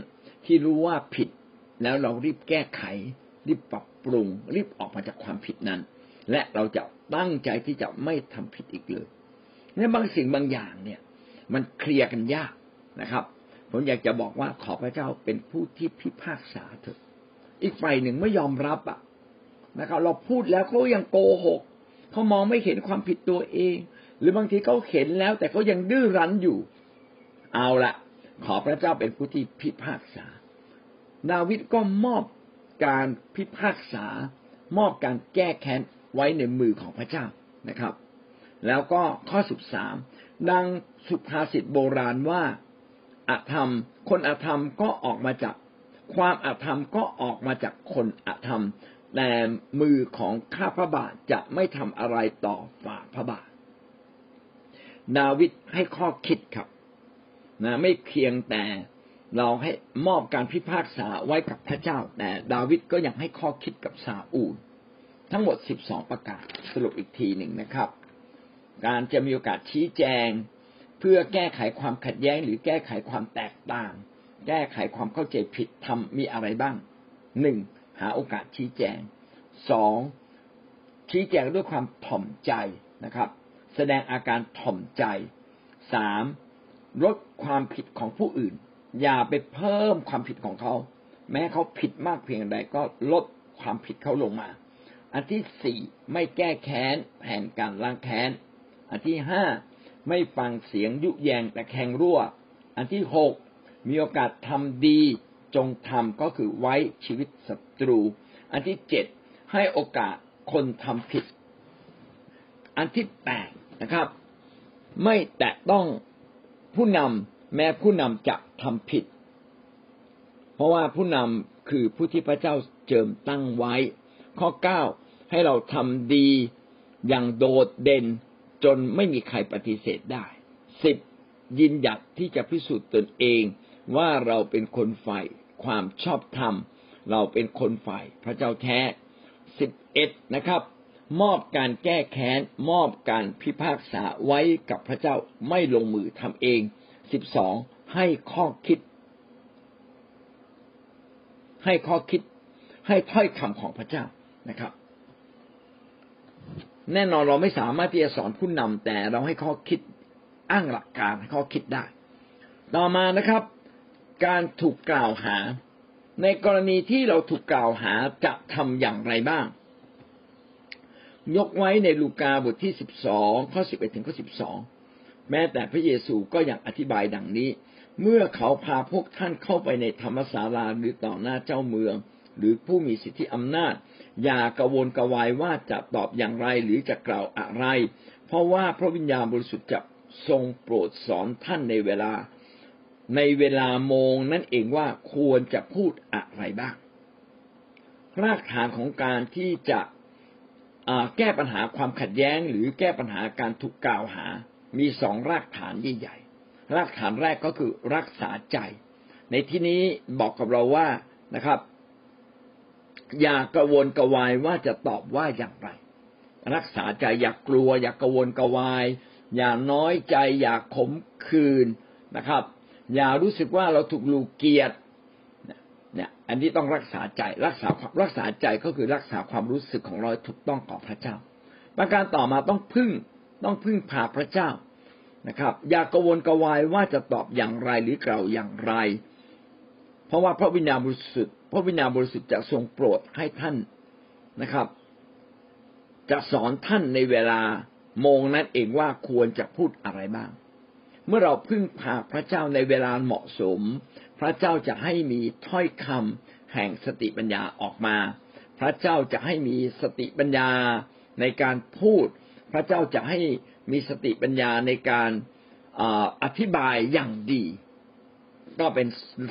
ที่รู้ว่าผิดแล้วเรารีบแก้ไข รีบปรับปรุง รีบออกมาจากความผิดนั้น และเราจะตั้งใจที่จะไม่ทำผิดอีกเลยในบางสิ่งบางอย่างเนี่ย มันเคลียร์กันยากนะครับ ผมอยากจะบอกว่าขอพระเจ้าเป็นผู้ที่พิพากษาเถอะ อีกฝ่ายหนึ่งไม่ยอมรับอะนะครับ เราพูดแล้วเขายังโกหก เขามองไม่เห็นความผิดตัวเอง หรือบางทีเขาเห็นแล้ว แต่เขายังดื้อรั้นอยู่ เอาละขอพระเจ้าเป็นผู้ที่พิพากษา ดาวิดก็มอบการพิพากษามอบการแก้แค้นไว้ในมือของพระเจ้านะครับ แล้วก็ข้อสิบสามดังสุภาษิตโบราณว่าอาธรรม คนอาธรรมก็ออกมาจาก ความอาธรรมก็ออกมาจากคนอาธรรม แต่มือของข้าพระบาทจะไม่ทำอะไรต่อฝ่าพระบาทดาวิดให้ข้อคิดครับนะไม่เพียงแต่เราให้มอบการพิพากษาไว้กับพระเจ้า แต่ดาวิดก็ยังให้ข้อคิดกับซาอูล ทั้งหมดสิบสองประการสรุปอีกทีหนึ่งนะครับ การจะมีโอกาสชี้แจง เพื่อแก้ไขความขัดแย้ง หรือแก้ไขความแตกต่าง แก้ไขความเข้าใจผิดทำมีอะไรบ้างหนึ่ง หาโอกาสชี้แจงสองชี้แจงด้วยความถ่อมใจนะครับ แสดงอาการถ่อมใจสามลดความผิดของผู้อื่น อย่าไปเพิ่มความผิดของเขา แม้เขาผิดมากเพียงใดก็ลดความผิดเขาลงมา อันที่สี่ไม่แก้แค้นแผนการล้างแค้น อันที่ห้าไม่ฟังเสียงยุแยงแต่แข่งรั่ว อันที่หกมีโอกาสทำดี จงทำก็คือไว้ชีวิตศัตรู อันที่เจ็ดให้โอกาสคนทำผิด อันที่แปดนะครับ ไม่แตะต้องผู้นำแม้ผู้นำจะทำผิด เพราะว่าผู้นำคือผู้ที่พระเจ้าเจิมตั้งไว้ ข้อเก้าให้เราทำดีอย่างโดดเด่นจนไม่มีใครปฏิเสธได้สิบยินหยัดที่จะพิสูจน์ตนเอง ว่าเราเป็นคนฝ่ายความชอบธรรม เราเป็นคนฝ่ายพระเจ้าแท้สิบเอ็ดนะครับ มอบการแก้แค้น มอบการพิพากษาไว้กับพระเจ้าไม่ลงมือทำเองสิบสองให้ข้อคิด ให้ข้อคิด ให้ถ้อยคำของพระเจ้านะครับ แน่นอนเราไม่สามารถที่จะสอนผู้นำแต่เราให้ข้อคิดอ้างหลักการข้อคิดได้ ต่อมานะครับ การถูกกล่าวหา ในกรณีที่เราถูกกล่าวหาจะทำอย่างไรบ้าง ยกไว้ในลูกาบทที่สิบสองข้อสิบเอ็ดถึงข้อสิบสองแม้แต่พระเยซูก็ยังอธิบายดังนี้ เมื่อเขาพาพวกท่านเข้าไปในธรรมศาลาหรือต่อหน้าเจ้าเมือง หรือผู้มีสิทธิอำนาจ อย่ากระวนกระวายว่าจะตอบอย่างไรหรือจะกล่าวอะไร เพราะว่าพระวิญญาณบริสุทธิ์จะทรงโปรดสอนท่านในเวลา ในเวลาโมงนั่นเองว่าควรจะพูดอะไรบ้าง รากฐานของการที่จะแก้ปัญหาความขัดแย้ง หรือแก้ปัญหาการถูกกล่าวหา มีสองรากฐานใหญ่ๆรากฐานแรกก็คือรักษาใจ ในที่นี้บอกกับเราว่านะครับ อย่ากระวนกระวายว่าจะตอบว่าอย่างไร รักษาใจอย่ากลัว อย่ากระวนกระวาย อย่าน้อยใจ อย่าขมขื่นนะครับ อย่ารู้สึกว่าเราถูกลูกเกียรติเนี่ยอันนี้ต้องรักษาใจรักษารักษาใจก็คือรักษาความรู้สึกของเราถูกต้องกับพระเจ้า ประการต่อมาต้องพึ่งต้องพึ่งพาพระเจ้านะครับ อย่ากระวนกวายว่าจะตอบอย่างไรหรือกล่าวอย่างไร เพราะว่าพระวิญญาณบริสุทธิ์พระวิญญาณบริสุทธิ์จะทรงโปรดให้ท่านนะครับ จะสอนท่านในเวลาโมงนั้นเองว่าควรจะพูดอะไรบ้าง เมื่อเราพึ่งพาพระเจ้าในเวลาเหมาะสม พระเจ้าจะให้มีถ้อยคำแห่งสติปัญญาออกมา พระเจ้าจะให้มีสติปัญญาในการพูด พระเจ้าจะให้มีสติปัญญาในการอธิบายอย่างดี ก็เป็น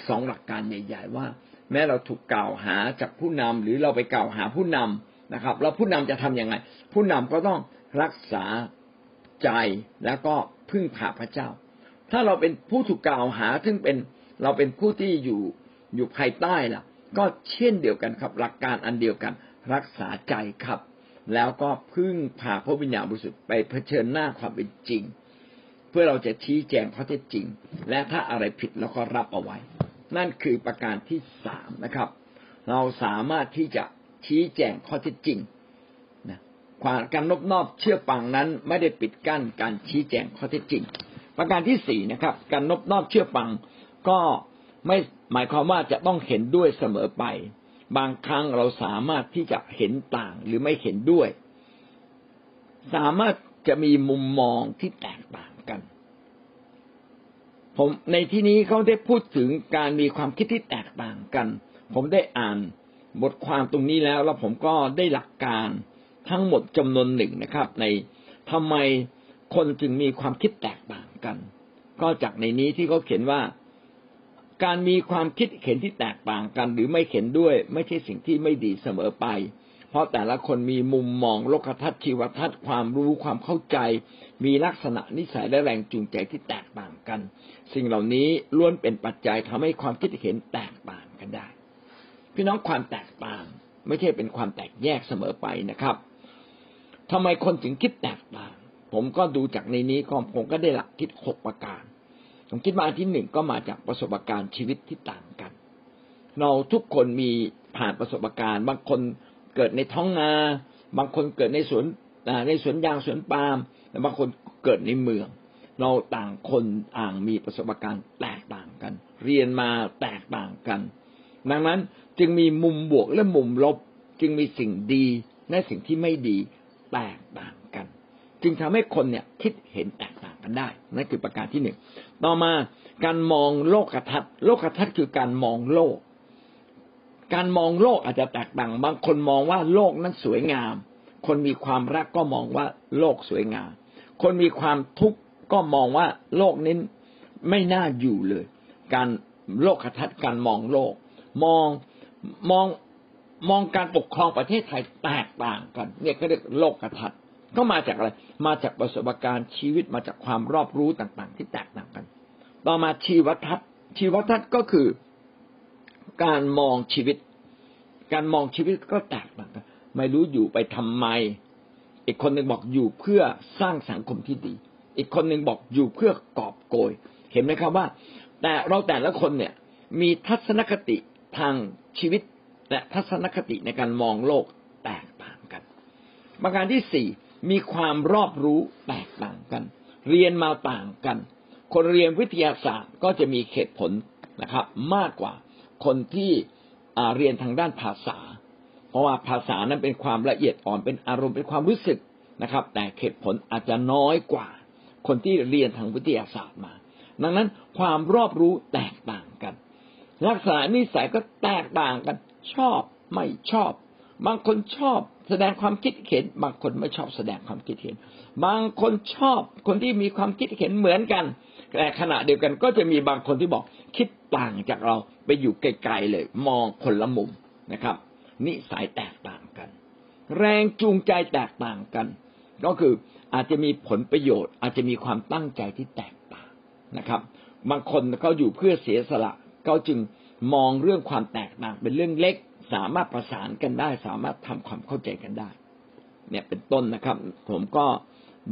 สองหลักการใหญ่ ๆ ว่า แม้เราถูกกล่าวหาจากผู้นำหรือเราไปกล่าวหาผู้นำนะครับ แล้วผู้นำจะทํำยังไง ผู้นำก็ต้องรักษาใจแล้วก็พึ่งพาพระเจ้า ถ้าเราเป็นผู้ถูกกล่าวหาซึ่งเป็นเราเป็นผู้ที่อยู่อยู่ภายใต้ล่ะ ก็เช่นเดียวกันครับ หลักการอันเดียวกัน รักษาใจครับ แล้วก็พึ่งพาพระวิญญาณบริสุทธิ์ไปเผชิญหน้าความเป็นจริง เพื่อเราจะชี้แจงข้อเท็จจริง และถ้าอะไรผิดเราก็รับเอาไว้ นั่นคือประการที่สามนะครับ เราสามารถที่จะชี้แจงข้อเท็จจริงนะความการนบนอบเชื่อฟังนั้นไม่ได้ปิดกั้นการชี้แจงข้อเท็จจริง ประการที่สี่นะครับ การนบนอบเชื่อฟังก็ไม่หมายความว่าจะต้องเห็นด้วยเสมอไป บางครั้งเราสามารถที่จะเห็นต่างหรือไม่เห็นด้วย สามารถจะมีมุมมองที่แตกต่างกัน ผมในที่นี้เขาได้พูดถึงการมีความคิดที่แตกต่างกัน ผมได้อ่านบทความตรงนี้แล้ว แล้วผมก็ได้หลักการทั้งหมดจำนวนหนึ่งนะครับ ในทำไม คนจึงมีความคิดแตกต่างกัน ก็จากในนี้ที่เขาเขียนว่า การมีความคิดเห็นที่แตกต่างกัน หรือไม่เห็นด้วย ไม่ใช่สิ่งที่ไม่ดีเสมอไป เพราะแต่ละคนมีมุมมองโลกทัศน์ชีวทัศน์ความรู้ความเข้าใจ มีลักษณะนิสัยและแรงจูงใจที่แตกต่างกัน สิ่งเหล่านี้ล้วนเป็นปัจจัยทำให้ความคิดเห็นแตกต่างกันได้ พี่น้องความแตกต่าง ไม่ใช่เป็นความแตกแยกเสมอไปนะครับทำไมคนถึงคิดแตกต่าง ผมก็ดูจากในนี้ก็ผมก็ได้หลักคิดหกประการ ผมคิดมาที่หนึ่งก็มาจากประสบการณ์ชีวิตที่ต่างกัน เราทุกคนมีผ่านประสบการณ์ บางคนเกิดในท้องนา บางคนเกิดในสวนในสวนยางสวนปาล์มและบางคนเกิดในเมือง เราต่างคนอ่างมีประสบการณ์แตกต่างกัน เรียนมาแตกต่างกัน ดังนั้นจึงมีมุมบวกและมุมลบ จึงมีสิ่งดีและสิ่งที่ไม่ดีแตกต่าง จึงทำให้คนเนี่ยคิดเห็นแตกต่างกันได้นั่นคือประการที่หนึ่งต่อมาการมองโลกทัศน์โลกทัศน์คือการมองโลก การมองโลกอาจจะแตกต่าง บางคนมองว่าโลกนั้นสวยงาม คนมีความรักก็มองว่าโลกสวยงาม คนมีความทุกข์ก็มองว่าโลกนี้ไม่น่าอยู่เลย การโลกทัศน์การมองโลก มองมองมองการปกครองประเทศไทยแตกต่างกัน เนี่ยก็เรียกโลกทัศน์ ก็มาจากอะไร มาจากประสบการณ์ชีวิตมาจากความรอบรู้ต่างๆ ที่แตกต่างกัน ต่อมาชีวทัศน์ชีวทัศน์ก็คือการมองชีวิต การมองชีวิตก็แตกต่างกัน ไม่รู้อยู่ไปทำไม อีกคนหนึ่งบอกอยู่เพื่อสร้างสังคมที่ดี อีกคนหนึ่งบอกอยู่เพื่อกอบโกย เห็นไหมครับว่า แต่เราแต่ละคนเนี่ยมีทัศนคติทางชีวิตและทัศนคติในการมองโลกแตกต่างกัน ประการที่สี่ มีความรอบรู้แตกต่างกัน เรียนมาต่างกัน คนเรียนวิทยาศาสตร์ก็จะมีเหตุผลนะครับ มากกว่าคนที่เรียนทางด้านภาษา เพราะว่าภาษานั้นเป็นความละเอียดอ่อนเป็นอารมณ์เป็นความรู้สึกนะครับ แต่เหตุผลอาจจะน้อยกว่า คนที่เรียนทางวิทยาศาสตร์มา ดังนั้นความรอบรู้แตกต่างกันลักษณะนิสัยก็แตกต่างกัน ชอบไม่ชอบ บางคนชอบ แสดงความคิดเห็น บางคนไม่ชอบแสดงความคิดเห็น บางคนชอบคนที่มีความคิดเห็นเหมือนกัน แต่ขณะเดียวกันก็จะมีบางคนที่บอกคิดต่างจากเราไปอยู่ไกลๆเลย มองคนละมุมนะครับ นิสัยแตกต่างกัน แรงจูงใจแตกต่างกัน ก็คืออาจจะมีผลประโยชน์ อาจจะมีความตั้งใจที่แตกต่างนะครับ บางคนเขาอยู่เพื่อเสียสละเขาจึงมองเรื่องความแตกต่างเป็นเรื่องเล็ก สามารถประสานกันได้ สามารถทำความเข้าใจกันได้ เนี่ยเป็นต้นนะครับ ผมก็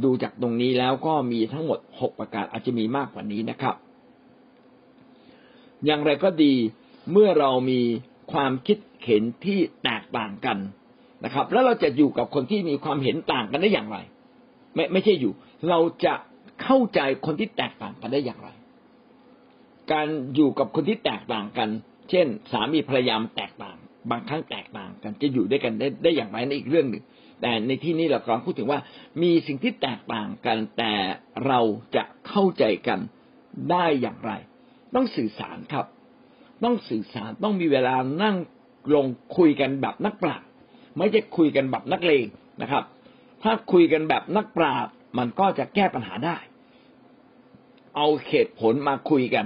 ดูจากตรงนี้แล้วก็มีทั้งหมดหกประการอาจจะมีมากกว่านี้นะครับ อย่างไรก็ดีเมื่อเรามีความคิดเห็นที่แตกต่างกันนะครับ แล้วเราจะอยู่กับคนที่มีความเห็นต่างกันได้อย่างไร ไม่ไม่ใช่อยู่ เราจะเข้าใจคนที่แตกต่างกันได้อย่างไร การอยู่กับคนที่แตกต่างกัน เช่น สามีภรรยาแตกต่าง บางครั้งแตกต่างกันจะอยู่ด้วยกันได้ได้อย่างไรในอีกเรื่องหนึ่ง แต่ในที่นี้เรากำลังพูดถึงว่ามีสิ่งที่แตกต่างกัน แต่เราจะเข้าใจกันได้อย่างไร ต้องสื่อสารครับ ต้องสื่อสารต้องมีเวลานั่งลงคุยกันแบบนักปราชญ์ไม่ใช่คุยกันแบบนักเลงนะครับ ถ้าคุยกันแบบนักปราชญ์มันก็จะแก้ปัญหาได้ เอาเหตุผลมาคุยกัน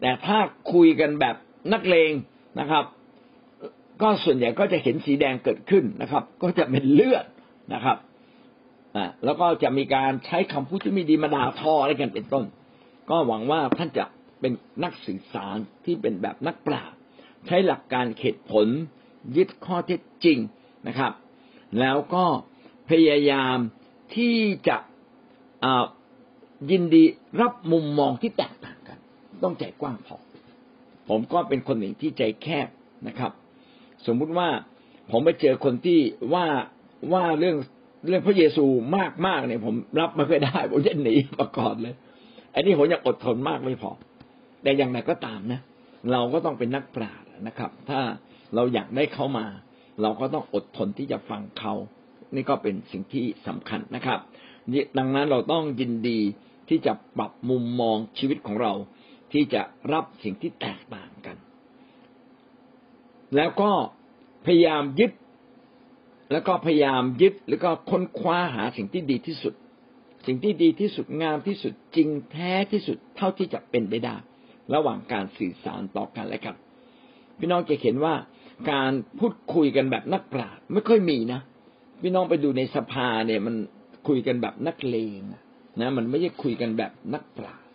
แต่ถ้าคุยกันแบบนักเลงนะครับ ก็ส่วนใหญ่ก็จะเห็นสีแดงเกิดขึ้นนะครับ ก็จะเป็นเลือดนะครับอ่าแล้วก็จะมีการใช้คำพูดที่ไม่ดีมาด่าทออะไรกันเป็นต้น ก็หวังว่าท่านจะเป็นนักสื่อสารที่เป็นแบบนักปราชญ์ใช้หลักการเหตุผลยึดข้อเท็จจริงนะครับ แล้วก็พยายามที่จะยินดีรับมุมมองที่แตกต่างกัน ต้องใจกว้างพอผมก็เป็นคนหนึ่งที่ใจแคบนะครับ สมมุติว่าผมไปเจอคนที่ว่าว่าเรื่องเรื่องพระเยซูมากมากเนี่ย ผมรับไม่ค่อยได้ ผมจะหนีมาก่อนเลย อันนี้ผมยังอดทนมากไม่พอ แต่อย่างไรก็ตามนะ เราก็ต้องเป็นนักปราชญ์นะครับ ถ้าเราอยากได้เขามา เราก็ต้องอดทนที่จะฟังเขา นี่ก็เป็นสิ่งที่สำคัญนะครับดังนั้นเราต้องยินดีที่จะปรับมุมมองชีวิตของเรา ที่จะรับสิ่งที่แตกต่างกัน แล้วก็พยายามยึด แล้วก็พยายามยึดแล้วก็ค้นคว้าหาสิ่งที่ดีที่สุด สิ่งที่ดีที่สุดงามที่สุดจริงแท้ที่สุดเท่าที่จะเป็นไปได้ ระหว่างการสื่อสารต่อกันและกันพี่น้องจะเห็นว่าการพูดคุยกันแบบนักปราชญ์ไม่ค่อยมีนะพี่น้องไปดูในสภาเนี่ยมันคุยกันแบบนักเลงนะมันไม่ใช่คุยกันแบบนักปราชญ์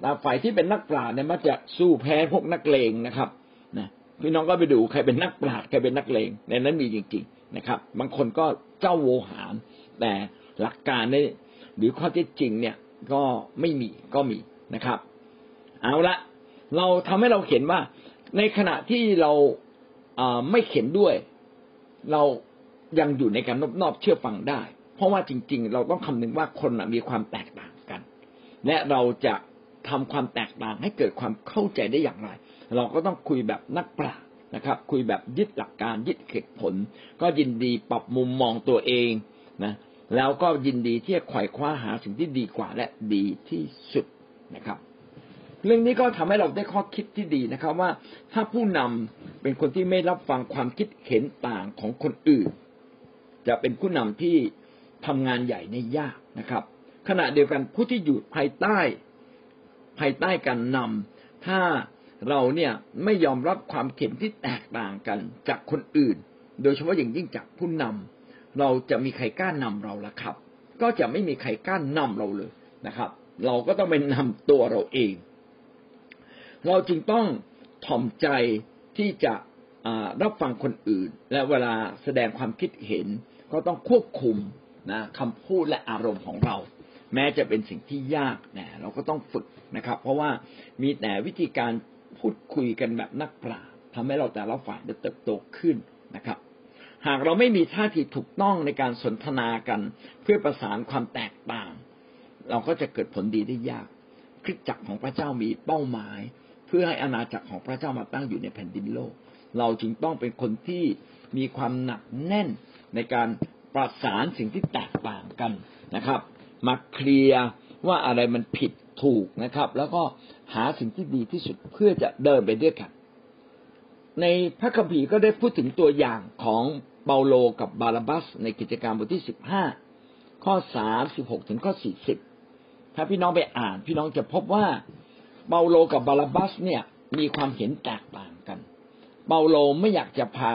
แต่ฝ่ายที่เป็นนักปราชญ์เนี่ยมักจะสู้แพ้พวกนักเลงนะครับ พี่น้องก็ไปดูใครเป็นนักปราชญ์ใครเป็นนักเลงในนั้นมีจริง ๆนะครับ บางคนก็เจ้าโวหาร แต่หลักการในหรือข้อเท็จจริงเนี่ยก็ไม่มีก็มีนะครับ เอาละเราทำให้เราเห็นว่า ในขณะที่เราไม่เข็นด้วย เรายังอยู่ในการนบนอบเชื่อฟังได้ เพราะว่าจริง ๆ เราต้องคำนึงว่าคนมีความแตกต่างกัน และเราจะทำความแตกต่างให้เกิดความเข้าใจได้อย่างไร เราก็ต้องคุยแบบนักปราชญ์นะครับ คุยแบบยึดหลักการยึดเหตุผล ก็ยินดีปรับมุมมองตัวเองนะแล้วก็ยินดีที่จะไขว่คว้าหาสิ่งที่ดีกว่าและดีที่สุดนะครับ เรื่องนี้ก็ทำให้เราได้ข้อคิดที่ดีนะครับ ว่าถ้าผู้นำเป็นคนที่ไม่รับฟังความคิดเห็นต่างของคนอื่น จะเป็นผู้นำที่ทำงานใหญ่ในยากนะครับ ขณะเดียวกันผู้ที่อยู่ภายใต้ ภายใต้การนำถ้า เราเนี่ยไม่ยอมรับความเห็นที่แตกต่างกันจากคนอื่น โดยเฉพาะอย่างยิ่งจากผู้นำเราจะมีใครกล้านำเราละครับ ก็จะไม่มีใครกล้านำเราเลยนะครับ เราก็ต้องเป็นนำตัวเราเอง เราจึงต้องถ่อมใจที่จะรับฟังคนอื่น และเวลาแสดงความคิดเห็น ก็ต้องควบคุมนะคำพูดและอารมณ์ของเรา แม้จะเป็นสิ่งที่ยากนะเราก็ต้องฝึกนะครับ เพราะว่ามีแต่วิธีการ พูดคุยกันแบบนักปราชญ์ทำให้เราแต่ละฝ่ายเติบโตขึ้นนะครับ หากเราไม่มีท่าทีถูกต้องในการสนทนากันเพื่อประสานความแตกต่าง เราก็จะเกิดผลดีได้ยากคริสจักรของพระเจ้ามีเป้าหมาย เพื่อให้อาณาจักรของพระเจ้ามาตั้งอยู่ในแผ่นดินโลก เราจึงต้องเป็นคนที่มีความหนักแน่นในการประสานสิ่งที่แตกต่างกันนะครับ มาเคลียร์ว่าอะไรมันผิดถูกนะครับ แล้วก็ หาสิ่งที่ดีที่สุดเพื่อจะเดินไปด้วยกัน ในพระคัมภีร์ก็ได้พูดถึงตัวอย่างของเปาโลกับบาลบัส ในกิจการบทที่สิบห้าข้อสามสิบหกถึงข้อสี่สิบถ้าพี่น้องไปอ่าน พี่น้องจะพบว่าเปาโลกับบาลบัสเนี่ยมีความเห็นแตกต่างกัน เปาโลไม่อยากจะพา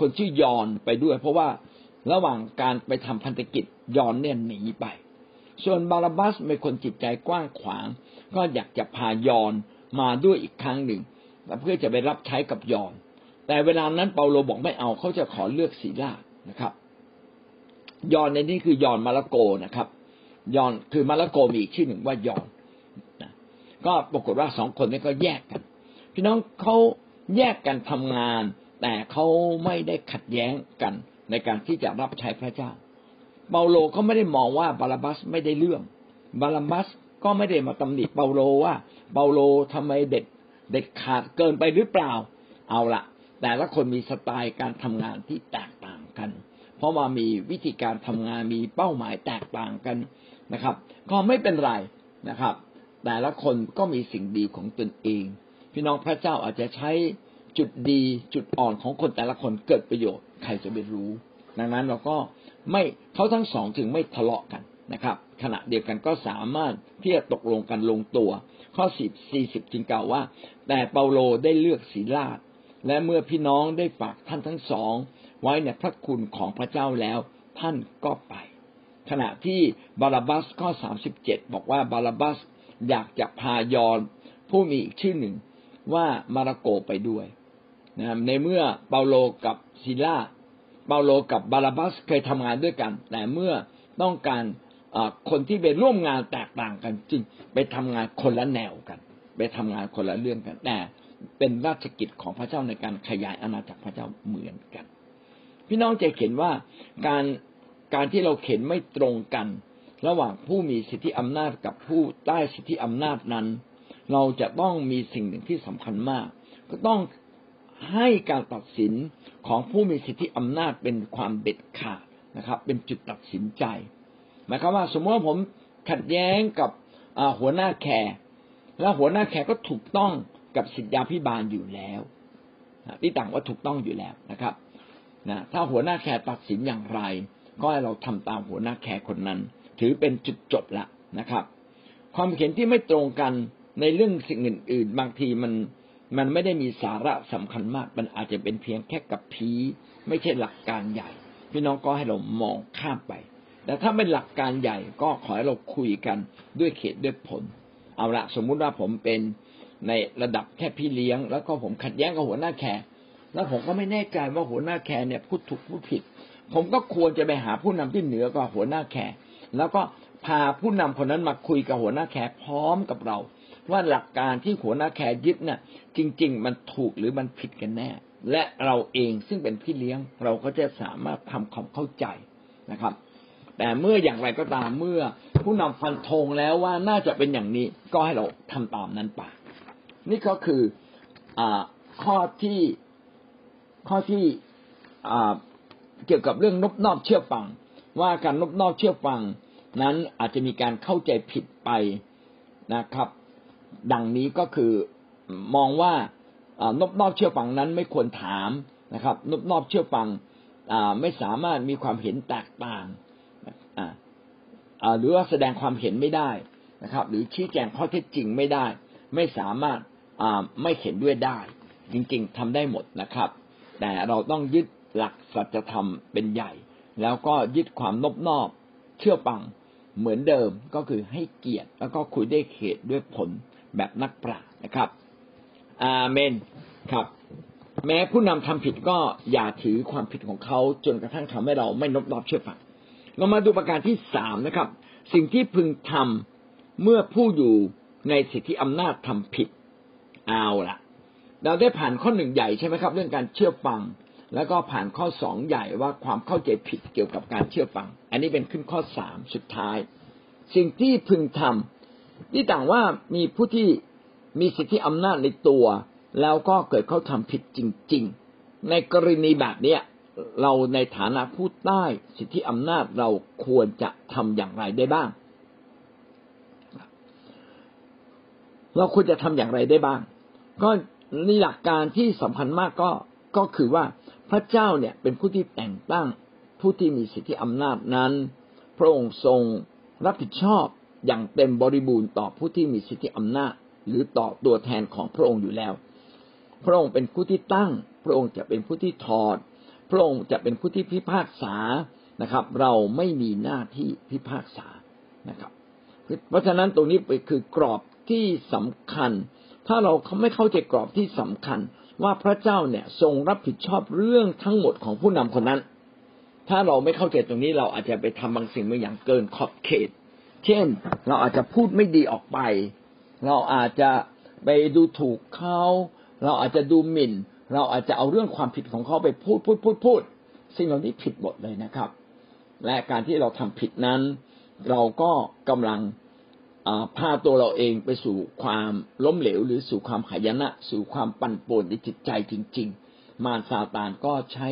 คนชื่อยอนไปด้วย เพราะว่าระหว่างการไปทำพันธกิจยอนเนี่ยหนีไป ส่วนบาลบัสเป็นคนจิตใจกว้างขวาง ก็อยากจะพายอนมาด้วยอีกครั้งหนึ่งเพื่อจะไปรับใช้กับยอน แต่เวลานั้นเปาโลบอกไม่เอาเขาจะขอเลือกศีลานะครับ ยอนในนี้คือยอนมาระโกนะครับ ยอนคือมาระโกมีอีกชื่อหนึ่งว่ายอนนะก็ปรากฏว่าสองคนนี้ก็แยกกัน พี่น้องเขาแยกกันทำงาน แต่เขาไม่ได้ขัดแย้งกันในการที่จะรับใช้พระเจ้า เปาโลก็ไม่ได้มองว่าบาลาบัสไม่ได้เรื่อง บาลาบัส ก็ไม่ได้มาตำหนิเปาโลว่าเปาโลทำไมเด็ดเด็ดขาดเกินไปหรือเปล่า เอาละแต่ละคนมีสไตล์การทำงานที่แตกต่างกัน เพราะว่ามีวิธีการทำงานมีเป้าหมายแตกต่างกันนะครับ ก็ไม่เป็นไรนะครับ แต่ละคนก็มีสิ่งดีของตนเอง พี่น้องพระเจ้าอาจจะใช้จุดดีจุดอ่อนของคนแต่ละคนเกิดประโยชน์ใครจะไปรู้ ดังนั้นเราก็ไม่เขาทั้งสองถึงไม่ทะเลาะกันนะครับ ขณะเดียวกันก็สามารถที่จะตกลงกันลงตัว ข้อสิบสี่สิบจึงกล่าวว่า แต่เปาโลได้เลือกศีลาดและเมื่อพี่น้องได้ฝากท่านทั้งสอง ไว้ในพระคุณของพระเจ้าแล้วท่านก็ไป ขณะที่บาลาบัสข้อสามสิบเจ็ดบอกว่าบาลาบัสอยากจะพายอนผู้มีอีกชื่อหนึ่งว่ามาระโกไปด้วยนะในเมื่อเปาโลกับศิลาเปาโลกับบาลาบัสเคยทำงานด้วยกัน แต่เมื่อต้องการ คนที่ไปร่วมงานแตกต่างกันจริง ไปทำงานคนละแนวกัน ไปทำงานคนละเรื่องกัน แต่เป็นราชกิจของพระเจ้าในการขยายอาณาจักรพระเจ้าเหมือนกัน พี่น้องจะเห็นว่าการการที่เราเข็นไม่ตรงกัน ระหว่างผู้มีสิทธิอำนาจกับผู้ใต้สิทธิอำนาจนั้น เราจะต้องมีสิ่งหนึ่งที่สำคัญมาก ก็ต้องให้การตัดสินของผู้มีสิทธิอำนาจเป็นความเด็ดขาดนะครับ เป็นจุดตัดสินใจ หมายความว่า สมมติว่าผมขัดแย้งกับหัวหน้าแขกแล้วหัวหน้าแขกก็ถูกต้องกับสิทธยาพิบาลอยู่แล้วที่ต่างว่าถูกต้องอยู่แล้วนะครับนะถ้าหัวหน้าแขกตัดสินอย่างไร ก็ให้เราทำตามหัวหน้าแขกคนนั้น ถือเป็นจุดจบละนะครับ ความเห็นที่ไม่ตรงกันในเรื่องสิ่งอื่น ๆ บางทีมันมันไม่ได้มีสาระสำคัญมาก มันอาจจะเป็นเพียงแค่กับพีไม่ใช่หลักการใหญ่ พี่น้องก็ให้เรามองข้ามไป แต่ถ้าเป็นหลักการใหญ่ก็ขอให้เราคุยกันด้วยเหตุด้วยผล เอาละสมมุติว่าผมเป็นในระดับแค่พี่เลี้ยง แล้วก็ผมขัดแย้งกับหัวหน้าแขกแล้วผมก็ไม่แน่ใจว่าหัวหน้าแขกเนี่ยพูดถูกพูดผิด ผมก็ควรจะไปหาผู้นำที่เหนือกว่าหัวหน้าแขกแล้วก็พาผู้นำคนนั้นมาคุยกับหัวหน้าแขกพร้อมกับเรา ว่าหลักการที่หัวหน้าแขกยึดเนี่ยจริง ๆ มันถูกหรือมันผิดกันแน่ และเราเองซึ่งเป็นพี่เลี้ยงเราก็จะสามารถทำความเข้าใจนะครับ แต่เมื่ออย่างไรก็ตามเมื่อผู้นำฟันธงแล้วว่าน่าจะเป็นอย่างนี้ก็ให้เราทำตามนั้นไปนี่ก็คืออข้อที่ข้อที่เกี่ยวกับเรื่องนบนอบเชื่อฟัง ว่าการนบนอบเชื่อฟัง นั้นอาจจะมีการเข้าใจผิดไปนะครับ ดังนี้ก็คือมองว่านบนอบเชื่อฟังนั้นไม่ควรถามนะครับ นบนอบเชื่อฟังไม่สามารถมีความเห็นแตกต่าง หรือว่าแสดงความเห็นไม่ได้นะครับ หรือชี้แจงข้อเท็จจริงไม่ได้ ไม่สามารถไม่เห็นด้วยได้ จริงๆทำได้หมดนะครับ แต่เราต้องยึดหลักสัจธรรมเป็นใหญ่ แล้วก็ยึดความนบนอบเชื่อฟังเหมือนเดิมก็คือให้เกียรติแล้วก็คุยได้เหตุด้วยผลแบบนักปราชญ์นะครับ อาเมนครับ แม้ผู้นำทำผิดก็อย่าถือความผิดของเขาจนกระทั่งทำให้เราไม่นบนอบเชื่อฟัง เรามาดูประการที่สามนะครับ สิ่งที่พึงทำเมื่อผู้อยู่ในสิทธิอำนาจทำผิดเอาละเราได้ผ่านข้อหนึ่งใหญ่ใช่ไหมครับ เรื่องการเชื่อฟัง แล้วก็ผ่านข้อสองใหญ่ว่าความเข้าใจผิดเกี่ยวกับการเชื่อฟัง อันนี้เป็นขึ้นข้อสามสุดท้าย สิ่งที่พึงทำที่ต่างว่ามีผู้ที่มีสิทธิอำนาจในตัว แล้วก็เกิดเขาทำผิดจริง ๆ ในกรณีแบบเนี้ย เราในฐานะผู้ใต้สิทธิอำนาจเราควรจะทำอย่างไรได้บ้าง เราควรจะทำอย่างไรได้บ้าง ก็นี่หลักการที่สำคัญมากก็ก็คือว่าพระเจ้าเนี่ยเป็นผู้ที่แต่งตั้งผู้ที่มีสิทธิอำนาจนั้น พระองค์ทรงรับผิดชอบอย่างเต็มบริบูรณ์ต่อผู้ที่มีสิทธิอำนาจ หรือต่อตัวแทนของพระองค์อยู่แล้ว พระองค์เป็นผู้ที่ตั้ง พระองค์จะเป็นผู้ที่ถอด พระองค์จะเป็นผู้ที่พิพากษานะครับ เราไม่มีหน้าที่พิพากษานะครับ เพราะฉะนั้นตรงนี้คือกรอบที่สำคัญ ถ้าเราไม่เข้าใจกรอบที่สำคัญ ว่าพระเจ้าเนี่ยทรงรับผิดชอบเรื่องทั้งหมดของผู้นำคนนั้น ถ้าเราไม่เข้าใจตรงนี้เราอาจจะไปทำบางสิ่งบางอย่างเกินขอบเขต เช่น เราอาจจะพูดไม่ดีออกไป เราอาจจะไปดูถูกเขา เราอาจจะดูหมิ่น เราอาจจะเอาเรื่องความผิดของเขาไปพูดพูดพูดพูดสิ่งเหล่านี้ผิดหมดเลยนะครับ และการที่เราทำผิดนั้น เราก็กำลังพาตัวเราเองไปสู่ความล้มเหลว หรือสู่ความขยนะ สู่ความปั่นป่วนในจิตใจจริง ๆ มารซาตานก็ใช้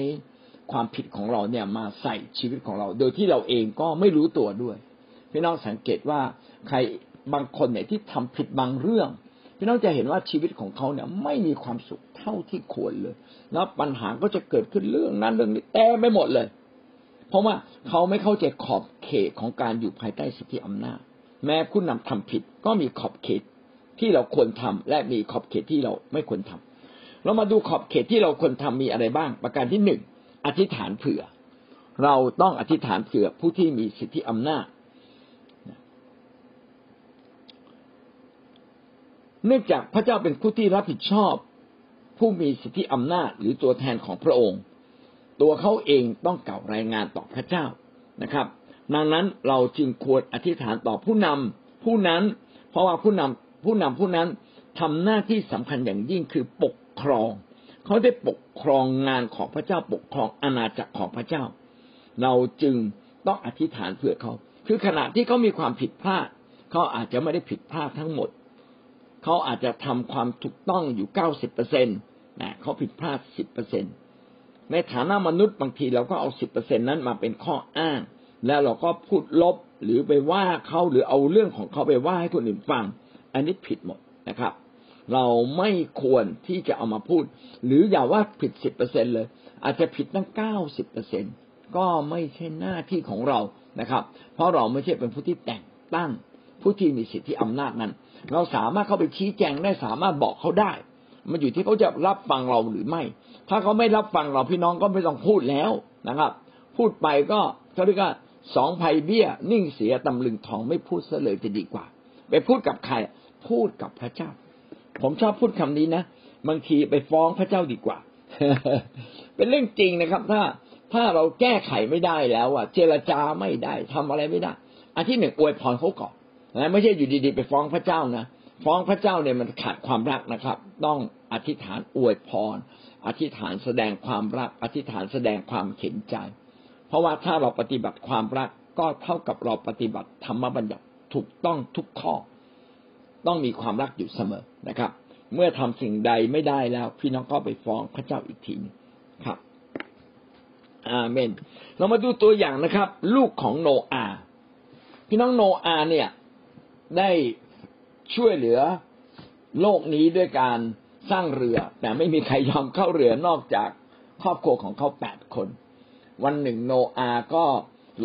ความผิดของเราเนี่ยมาใส่ชีวิตของเรา โดยที่เราเองก็ไม่รู้ตัวด้วยพี่น้องสังเกตว่าใครบางคนเนี่ยที่ทำผิดบางเรื่อง พี่น้องจะเห็นว่าชีวิตของเขาเนี่ย ไม่มีความสุขเท่าที่ควรเลยแล้วปัญหาก็จะเกิดขึ้นเรื่องนั้นเรื่องนี้แต่ไม่หมดเลย เพราะว่าเขาไม่เข้าใจขอบเขตของการอยู่ภายใต้สิทธิอำนาจ แม้ผู้นำทำผิดก็มีขอบเขตที่เราควรทำและมีขอบเขตที่เราไม่ควรทำเรามาดูขอบเขตที่เราควรทำมีอะไรบ้าง ประการที่หนึ่งอธิษฐานเผื่อ เราต้องอธิษฐานเผื่อผู้ที่มีสิทธิอำนาจ เนื่องจากพระเจ้าเป็นผู้ที่รับผิดชอบ ผู้มีสิทธิอำนาจหรือตัวแทนของพระองค์ ตัวเขาเองต้องเก่ารายงานต่อพระเจ้านะครับ ดังนั้นเราจึงควรอธิษฐานต่อผู้นำผู้นั้น เพราะว่าผู้นำผู้นำผู้นั้นทำหน้าที่สำคัญอย่างยิ่งคือปกครอง เขาได้ปกครองงานของพระเจ้าปกครองอาณาจักรของพระเจ้า เราจึงต้องอธิษฐานเผื่อเขา คือขณะที่เขามีความผิดพลาดเขาอาจจะไม่ได้ผิดพลาดทั้งหมด เขาอาจจะทำความถูกต้องอยู่เก้าสิบเปอร์เซ็นต์นะเขาผิดพลาดสิบเปอร์เซ็นตในฐานะมนุษย์บางทีเราก็เอาสิบเปอร์เซ็นนั้นมาเป็นข้ออ้าง แล้วเราก็พูดลบหรือไปว่าเขาหรือเอาเรื่องของเขาไปว่าให้คนอื่นฟัง อันนี้ผิดหมดนะครับ เราไม่ควรที่จะเอามาพูด หรืออย่าว่าผิดสิบเปอร์เซ็นเลย อาจจะผิดตั้งเก้าสิบเปอร์เซ็นก็ไม่ใช่หน้าที่ของเรานะครับ เพราะเราไม่ใช่เป็นผู้ที่แต่งตั้งผู้ที่มีสิทธิอำนาจนั้น เราสามารถเข้าไปชี้แจงได้สามารถบอกเขาได้ มันอยู่ที่เขาจะรับฟังเราหรือไม่ ถ้าเขาไม่รับฟังเราพี่น้องก็ไม่ต้องพูดแล้วนะครับ พูดไปก็เขาเรียกว่าสองภัยเบี้ย นิ่งเสียตำลึงทองไม่พูดซะเลยจะดีกว่า ไปพูดกับใครพูดกับพระเจ้า ผมชอบพูดคำนี้นะบางทีไปฟ้องพระเจ้าดีกว่า เป็นเรื่องจริงนะครับ ถ้าถ้าเราแก้ไขไม่ได้แล้วอะ เจรจาไม่ได้ทำอะไรไม่ได้ อันที่หนึ่งอวยพรเขาก่อน นะไม่ใช่อยู่ดีๆ ไปฟ้องพระเจ้านะฟ้องพระเจ้าเนี่ยมันขาดความรักนะครับ ต้องอธิษฐานอวยพร อธิษฐานแสดงความรัก อธิษฐานแสดงความเข็นใจ เพราะว่าถ้าเราปฏิบัติความรักก็เท่ากับเราปฏิบัติธรรมบัญญัติถูกต้องทุกข้อ ต้องมีความรักอยู่เสมอนะครับ เมื่อทำสิ่งใดไม่ได้แล้ว พี่น้องก็ไปฟ้องพระเจ้าอีกทีครับ อาเมน เรามาดูตัวอย่างนะครับ ลูกของโนอา พี่น้องโนอาเนี่ย ได้ช่วยเหลือโลกนี้ด้วยการสร้างเรือ แต่ไม่มีใครยอมเข้าเรือนอกจากครอบครัวของเขาแปดคน วันหนึ่งโนอาก็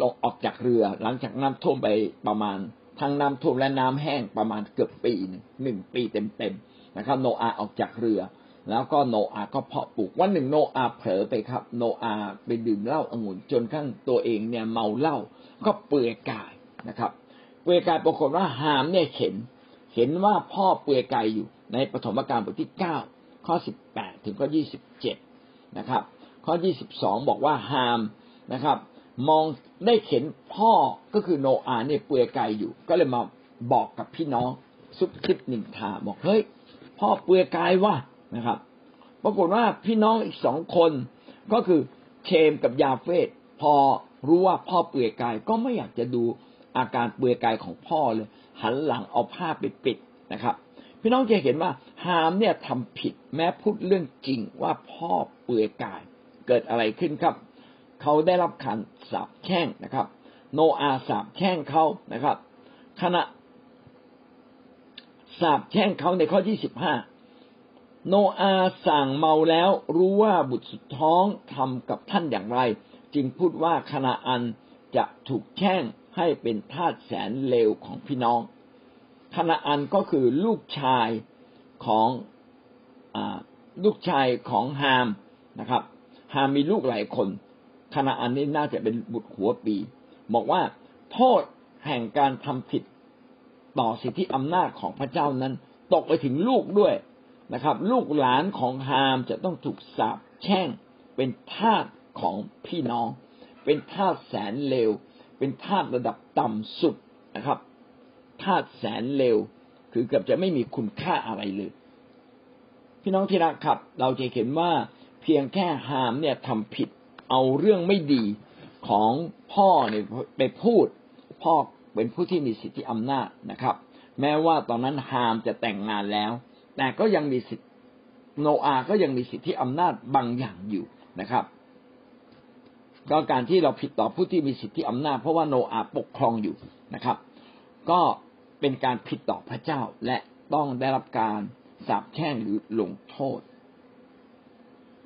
ลงออกจากเรือ หลังจากน้ำท่วมไปประมาณทั้งน้ำท่วมและน้ำแห้งประมาณเกือบปีหนึ่งหนึ่งปีเต็มๆนะครับ โนอาออกจากเรือ แล้วก็โนอาก็เพาะปลูกวันหนึ่งโนอาเผลอไปครับ โนอาไปดื่มเหล้าองุ่นจนขั้นตัวเองเนี่ยเมาเหล้าก็เปื่อยกายนะครับ เปื่อยกายปรากฏว่าหามเนี่ยเข็น เห็นว่าพ่อเปลือยกายอยู่ในปฐมกาลบทที่เก้าข้อสิบแปดถึงข้อยี่สิบเจ็ดนะครับ ข้อยี่สิบสองบอกว่าฮามนะครับ มองได้เห็นพ่อก็คือโนอาเนี่ยเปลือยกายอยู่ ก็เลยมาบอกกับพี่น้องซุบซิบนินทาบอกเฮ้ยพ่อเปลือยกายว่ะนะครับ ปรากฏว่าพี่น้องอีกสองคนก็คือเชมกับยาเฟตพอรู้ว่าพ่อเปลือยกายก็ไม่อยากจะดู อาการเปลือยกายของพ่อเลย หันหลังเอาผ้าไปปิดนะครับ พี่น้องจะเห็นว่าฮามเนี่ยทำผิดแม้พูดเรื่องจริงว่าพ่อเปลือยกาย เกิดอะไรขึ้นครับ เขาได้รับขันสาบแช่งนะครับ โนอาสาบแช่งเขานะครับ ขณะสาบแช่งเขาในข้อที่สิบห้าโนอาสั่งเมาแล้วรู้ว่าบุตรสุดท้องทำกับท่านอย่างไร จึงพูดว่าคณาอันจะถูกแช่ง ให้เป็นทาสแสนเลวของพี่น้องคณาอันก็คือลูกชายของอลูกชายของฮามนะครับ ฮามมีลูกหลายคนคณาอันนี้น่าจะเป็นบุตรหัวปี บอกว่าโทษแห่งการทำผิดต่อสิทธิอำนาจของพระเจ้านั้น ตกไปถึงลูกด้วยนะครับ ลูกหลานของฮามจะต้องถูกสาปแช่งเป็นทาสของพี่น้อง เป็นทาสแสนเลว เป็นทาสระดับต่ำสุดนะครับทาสแสนเลวคือเกือบจะไม่มีคุณค่าอะไรเลย พี่น้องที่รักครับ เราจะเห็นว่าเพียงแค่ฮามเนี่ยทำผิดเอาเรื่องไม่ดีของพ่อเนี่ยไปพูด พ่อเป็นผู้ที่มีสิทธิอำนาจนะครับ แม้ว่าตอนนั้นฮามจะแต่งงานแล้ว แต่ก็ยังมีสิทธิโนอาก็ยังมีสิทธิอำนาจบางอย่างอยู่นะครับ ก็การที่เราผิดต่อผู้ที่มีสิทธิอำนาจ เพราะว่าโนอาปกครองอยู่นะครับ ก็เป็นการผิดต่อพระเจ้าและต้องได้รับการสาปแช่งหรือลงโทษ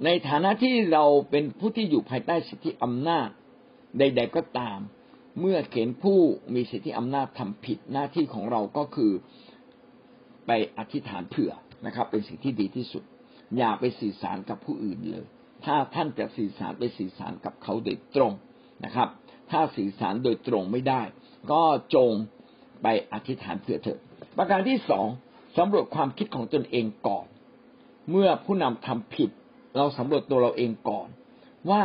ในฐานะที่เราเป็นผู้ที่อยู่ภายใต้สิทธิอำนาจใด ๆก็ตาม เมื่อเห็นผู้มีสิทธิอำนาจทำผิดหน้าที่ของเราก็คือไปอธิษฐานเผื่อนะครับ เป็นสิ่งที่ดีที่สุด อย่าไปสื่อสารกับผู้อื่นเลย ถ้าท่านจะสื่อสารไปสื่อสารกับเขาโดยตรงนะครับ ถ้าสื่อสารโดยตรงไม่ได้ ก็จงไปอธิษฐานเผื่อเถิดประการที่สองสำรวจความคิดของตนเองก่อน เมื่อผู้นำทำผิด เราสำรวจตัวเราเองก่อน ว่า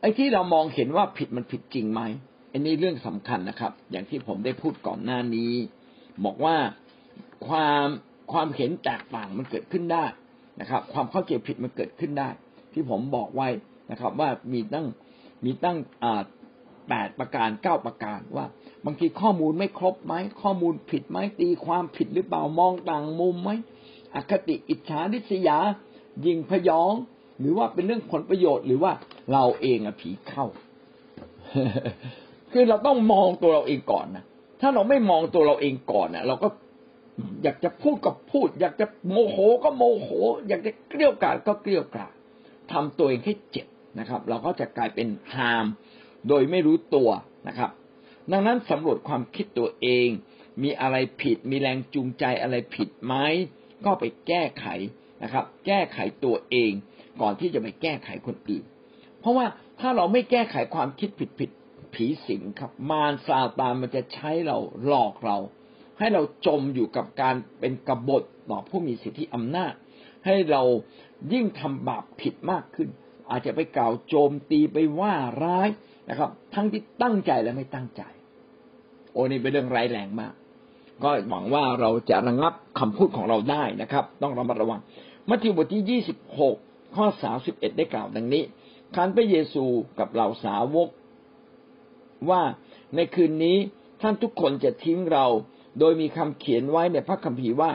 ไอ้ที่เรามองเห็นว่าผิดมันผิดจริงไหมอันนี้เรื่องสำคัญนะครับ อย่างที่ผมได้พูดก่อนหน้านี้ บอกว่าความความเห็นแตกต่างมันเกิดขึ้นได้นะครับ ความเข้าใจผิดมันเกิดขึ้นได้ ที่ผมบอกไว้นะครับ ว่ามีตั้งมีตั้งแปดประการเก้าประการว่า บางทีข้อมูลไม่ครบไหมข้อมูลผิดไหมตีความผิดหรือเปล่ามองต่างมุมไหมอคติอิจฉาริษยา ยิงพยอง หรือว่าเป็นเรื่องผลประโยชน์ หรือว่าเราเองอะผีเข้า คือเราต้องมองตัวเราเองก่อนนะถ้าเราไม่มองตัวเราเองก่อนนะเราก็อยากจะพูดก็พูด อยากจะโมโหก็โมโห อยากจะเกลี้ยกล่อมก็เกลี้ยกล่อม ทำตัวเองให้เจ็บนะครับ เราก็จะกลายเป็นฮามโดยไม่รู้ตัวนะครับ ดังนั้นสำรวจความคิดตัวเอง มีอะไรผิด มีแรงจูงใจอะไรผิดไหมก็ไปแก้ไขนะครับ แก้ไขตัวเองก่อนที่จะไปแก้ไขคนอื่น เพราะว่าถ้าเราไม่แก้ไขความคิดผิดผิดผีสิงครับ มารซาตานมันจะใช้เราหลอกเรา ให้เราจมอยู่กับการเป็นกบฏต่อผู้มีสิทธิอำนาจ ให้เรา ยิ่งทำบาปผิดมากขึ้น อาจจะไปกล่าวโจมตีไปว่าร้ายนะครับ ทั้งที่ตั้งใจและไม่ตั้งใจ โอ้นี่เป็นเรื่องร้ายแรงมาก ก็หวังว่าเราจะระงับคำพูดของเราได้นะครับ ต้องระมัดระวัง มัทธิวบทที่ยี่สิบหกข้อสาสิบเอ็ดได้กล่าวดังนี้คันพระเยซูกับเหล่าสาวกว่าในคืนนี้ท่านทุกคนจะทิ้งเรา โดยมีคำเขียนไว้ในพระคัมภีร์ว่า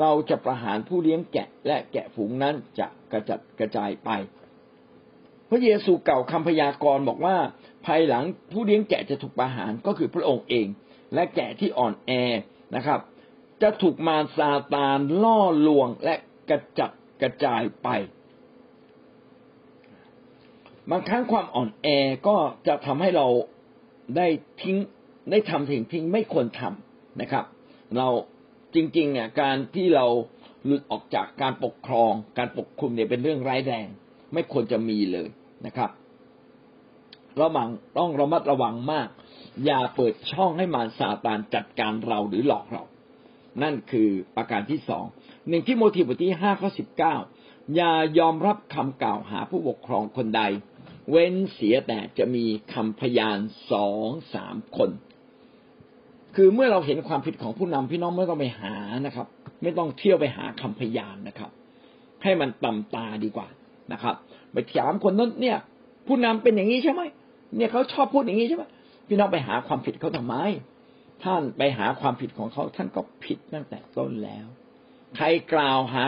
เราจะประหารผู้เลี้ยงแกะและแกะฝูงนั้นจะกระจัดกระจายไป พระเยซูเก่าคำพยากรณ์บอกว่า ภายหลังผู้เลี้ยงแกะจะถูกประหารก็คือพระองค์เอง และแกะที่อ่อนแอนะครับ จะถูกมารซาตานล่อลวงและกระจัดกระจายไปบางครั้งความอ่อนแอก็จะทำให้เราได้ทิ้งได้ทำสิ่งทิ้งไม่ควรทำนะครับ เรา จริงๆเนี่ยการที่เราหลุดออกจากการปกครอง การปกคุมเนี่ยเป็นเรื่องร้ายแรง ไม่ควรจะมีเลยนะครับระวังต้องระมัดระวังมาก อย่าเปิดช่องให้มารซาตานจัดการเราหรือหลอกเรา นั่นคือประการที่สองหนึ่งที่โมทีบทที่ห้าข้อสิบเก้าอย่ายอมรับคำกล่าวหาผู้ปกครองคนใด เว้นเสียแต่จะมีคำพยานสองสามคน คือเมื่อเราเห็นความผิดของผู้นำพี่น้องไม่ต้องไปหานะครับ ไม่ต้องเที่ยวไปหาคำพยานนะครับ ให้มันต่ำตาดีกว่านะครับไปถามคนนั้นเนี่ย ผู้นำเป็นอย่างนี้ใช่ไหมเนี่ยเขาชอบพูดอย่างนี้ใช่ไหมพี่น้องไปหาความผิดเขาทำไม ท่านไปหาความผิดของเขาท่านก็ผิดตั้งแต่ต้นแล้ว ใครกล่าวหา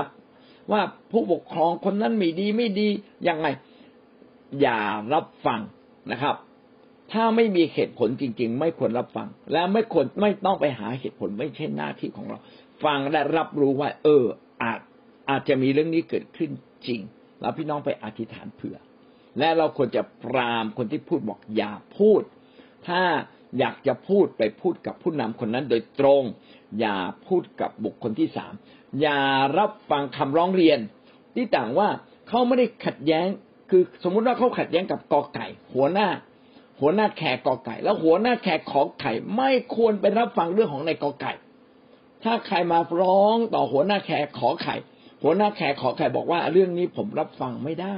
ว่าผู้ปกครองคนนั้นไม่ดีไม่ดียังไง อย่ารับฟังนะครับ ถ้าไม่มีเหตุผลจริง ๆ ไม่ควรรับฟัง และไม่ควรไม่ต้องไปหาเหตุผลไม่ใช่หน้าที่ของเรา ฟังและรับรู้ว่า เออ อาจอาจจะมีเรื่องนี้เกิดขึ้นจริง แล้วพี่น้องไปอธิษฐานเผื่อ และเราควรจะปรามคนที่พูดบอกอย่าพูด ถ้าอยากจะพูดไปพูดกับผู้นำคนนั้นโดยตรง อย่าพูดกับบุคคลที่สามอย่ารับฟังคำร้องเรียน ที่ต่างว่าเขาไม่ได้ขัดแย้ง คือสมมุติว่าเขาขัดแย้งกับกอไก่ หัวหน้า หัวหน้าแขกกอไก่ แล้วหัวหน้าแขกขอไข่ไม่ควรไปรับฟังเรื่องของในกอไก่ ถ้าใครมาร้องต่อหัวหน้าแขกขอไข่ หัวหน้าแขกขอไข่บอกว่าเรื่องนี้ผมรับฟังไม่ได้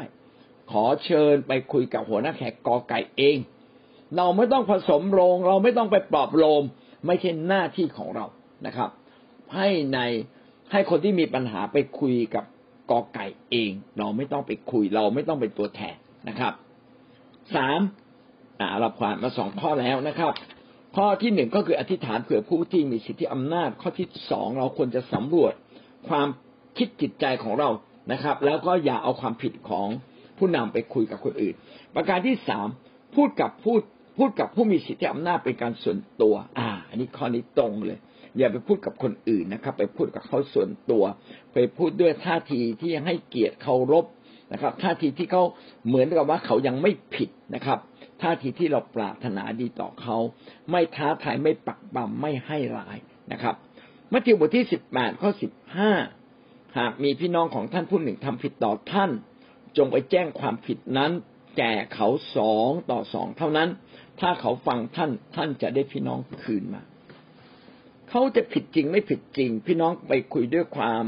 ขอเชิญไปคุยกับหัวหน้าแขกกอไก่เอง เราไม่ต้องผสมโรงเราไม่ต้องไปปลอบโลม ไม่ใช่หน้าที่ของเรานะครับ ให้ในให้คนที่มีปัญหาไปคุยกับกอไก่เอง เราไม่ต้องไปคุย เราไม่ต้องเป็นตัวแทนนะครับสาม เราผ่านมาสองข้อแล้วนะครับ ข้อที่หนึ่งก็คืออธิษฐานเผื่อผู้ที่มีสิทธิอำนาจ ข้อที่สองเราควรจะสำรวจความคิดจิตใจของเรานะครับ แล้วก็อย่าเอาความผิดของผู้นำไปคุยกับคนอื่น ประการที่สามพูดกับพูดพูดกับผู้มีสิทธิอำนาจเป็นการส่วนตัว อ่า อันนี้ข้อนี้ตรงเลย อย่าไปพูดกับคนอื่นนะครับ ไปพูดกับเขาส่วนตัว ไปพูดด้วยท่าทีที่ให้เกียรติเคารพนะครับ ท่าทีที่เขาเหมือนกับว่าเขายังไม่ผิดนะครับ ท่าทีที่เราปรารถนาดีต่อเขา ไม่ท้าทายไม่ปักบัมไม่ให้ร้ายนะครับ มัทธิวบทที่สิบแปดข้อสิบห้าหากมีพี่น้องของท่านผู้หนึ่งทำผิดต่อท่าน จงไปแจ้งความผิดนั้น แก่เขาสองต่อสองเท่านั้น ถ้าเขาฟังท่านท่านจะได้พี่น้องคืนมาเขาจะผิดจริงไม่ผิดจริง พี่น้องไปคุยด้วยความ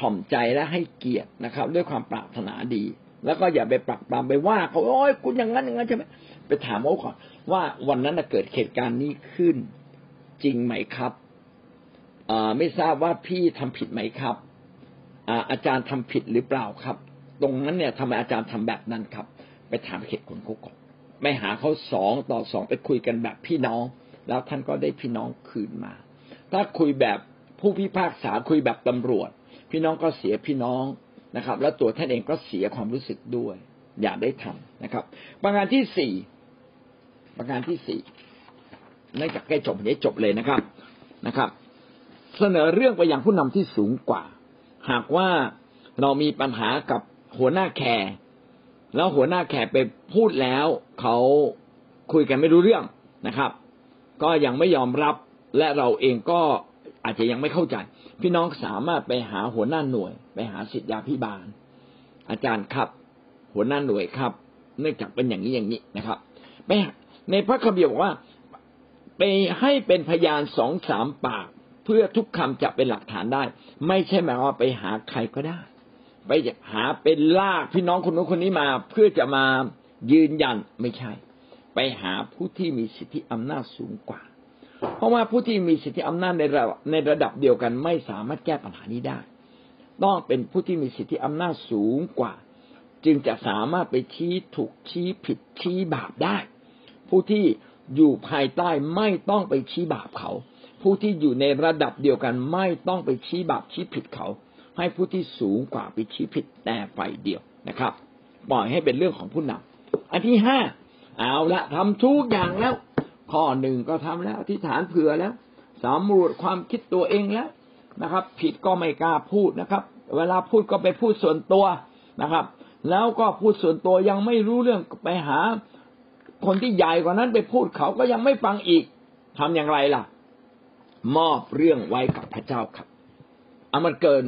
ถ่อมใจและให้เกียรตินะครับ ด้วยความปรารถนาดี แล้วก็อย่าไปปรักปรามไปว่าเขาโอ้ยคุณอย่างนั้นอย่างนั้นใช่ไหม ไปถามเขาก่อนว่าวันนั้นเกิดเหตุการณ์นี้ขึ้นจริงไหมครับไม่ทราบว่าพี่ทำผิดไหมครับอาจารย์ทำผิดหรือเปล่าครับ ตรงนั้นเนี่ยทำไมอาจารย์ทำแบบนั้นครับ ไปถามเหตุผลเขาก่อนไม่หาเขาสองต่อสองไปคุยกันแบบพี่น้อง แล้วท่านก็ได้พี่น้องคืนมา ถ้าคุยแบบผู้พิพากษาคุยแบบตำรวจ พี่น้องก็เสียพี่น้องนะครับ แล้วตัวท่านเองก็เสียความรู้สึกด้วย อย่าได้ทำนะครับ ประการที่สี่ ประการที่สี่เนื่องจากใกล้จบนี้จบเลยนะครับนะครับ เสนอเรื่องไปยังผู้นำที่สูงกว่า หากว่าเรามีปัญหากับหัวหน้าแคร์แล้วหัวหน้าแคร์ไปพูดแล้วเขาคุยกันไม่รู้เรื่องนะครับ ก็ยังไม่ยอมรับและเราเองก็อาจจะยังไม่เข้าใจ พี่น้องสามารถไปหาหัวหน้าหน่วย ไปหาสิทธยาพิบาล อาจารย์ครับ หัวหน้าหน่วยครับ เนื่องจากเป็นอย่างนี้อย่างนี้นะครับไป ในพระคัมภีร์บอกว่าไปให้เป็นพยานสองสามปาก เพื่อทุกคำจะเป็นหลักฐานได้ ไม่ใช่หมายว่าไปหาใครก็ได้ ไปหาเป็นลากพี่น้องคนนู้นคนนี้มา เพื่อจะมายืนยันไม่ใช่ ไปหาผู้ที่มีสิทธิอำนาจสูงกว่า เพราะว่าผู้ที่มีสิทธิอำนาจในระในระดับเดียวกันไม่สามารถแก้ปัญหานี้ได้ ต้องเป็นผู้ที่มีสิทธิอำนาจสูงกว่า จึงจะสามารถไปชี้ถูกชี้ผิดชี้บาปได้ ผู้ที่อยู่ภายใต้ไม่ต้องไปชี้บาปเขา ผู้ที่อยู่ในระดับเดียวกันไม่ต้องไปชี้บาปชี้ผิดเขา ให้ผู้ที่สูงกว่าไปชี้ผิดแต่ฝ่ายเดียวนะครับ ปล่อยให้เป็นเรื่องของผู้นำอันที่ห้าเอาละทำทุกอย่างแล้ว ข้อหนึ่งก็ทำแล้วที่ฐานเผื่อแล้วสำรวจความคิดตัวเองแล้วนะครับ ผิดก็ไม่กล้าพูดนะครับ เวลาพูดก็ไปพูดส่วนตัวนะครับ แล้วก็พูดส่วนตัวยังไม่รู้เรื่องไปหา คนที่ใหญ่กว่านั้นไปพูดเขาก็ยังไม่ฟังอีกทำอย่างไรล่ะ มอบเรื่องไว้กับพระเจ้าครับเอามันเกิน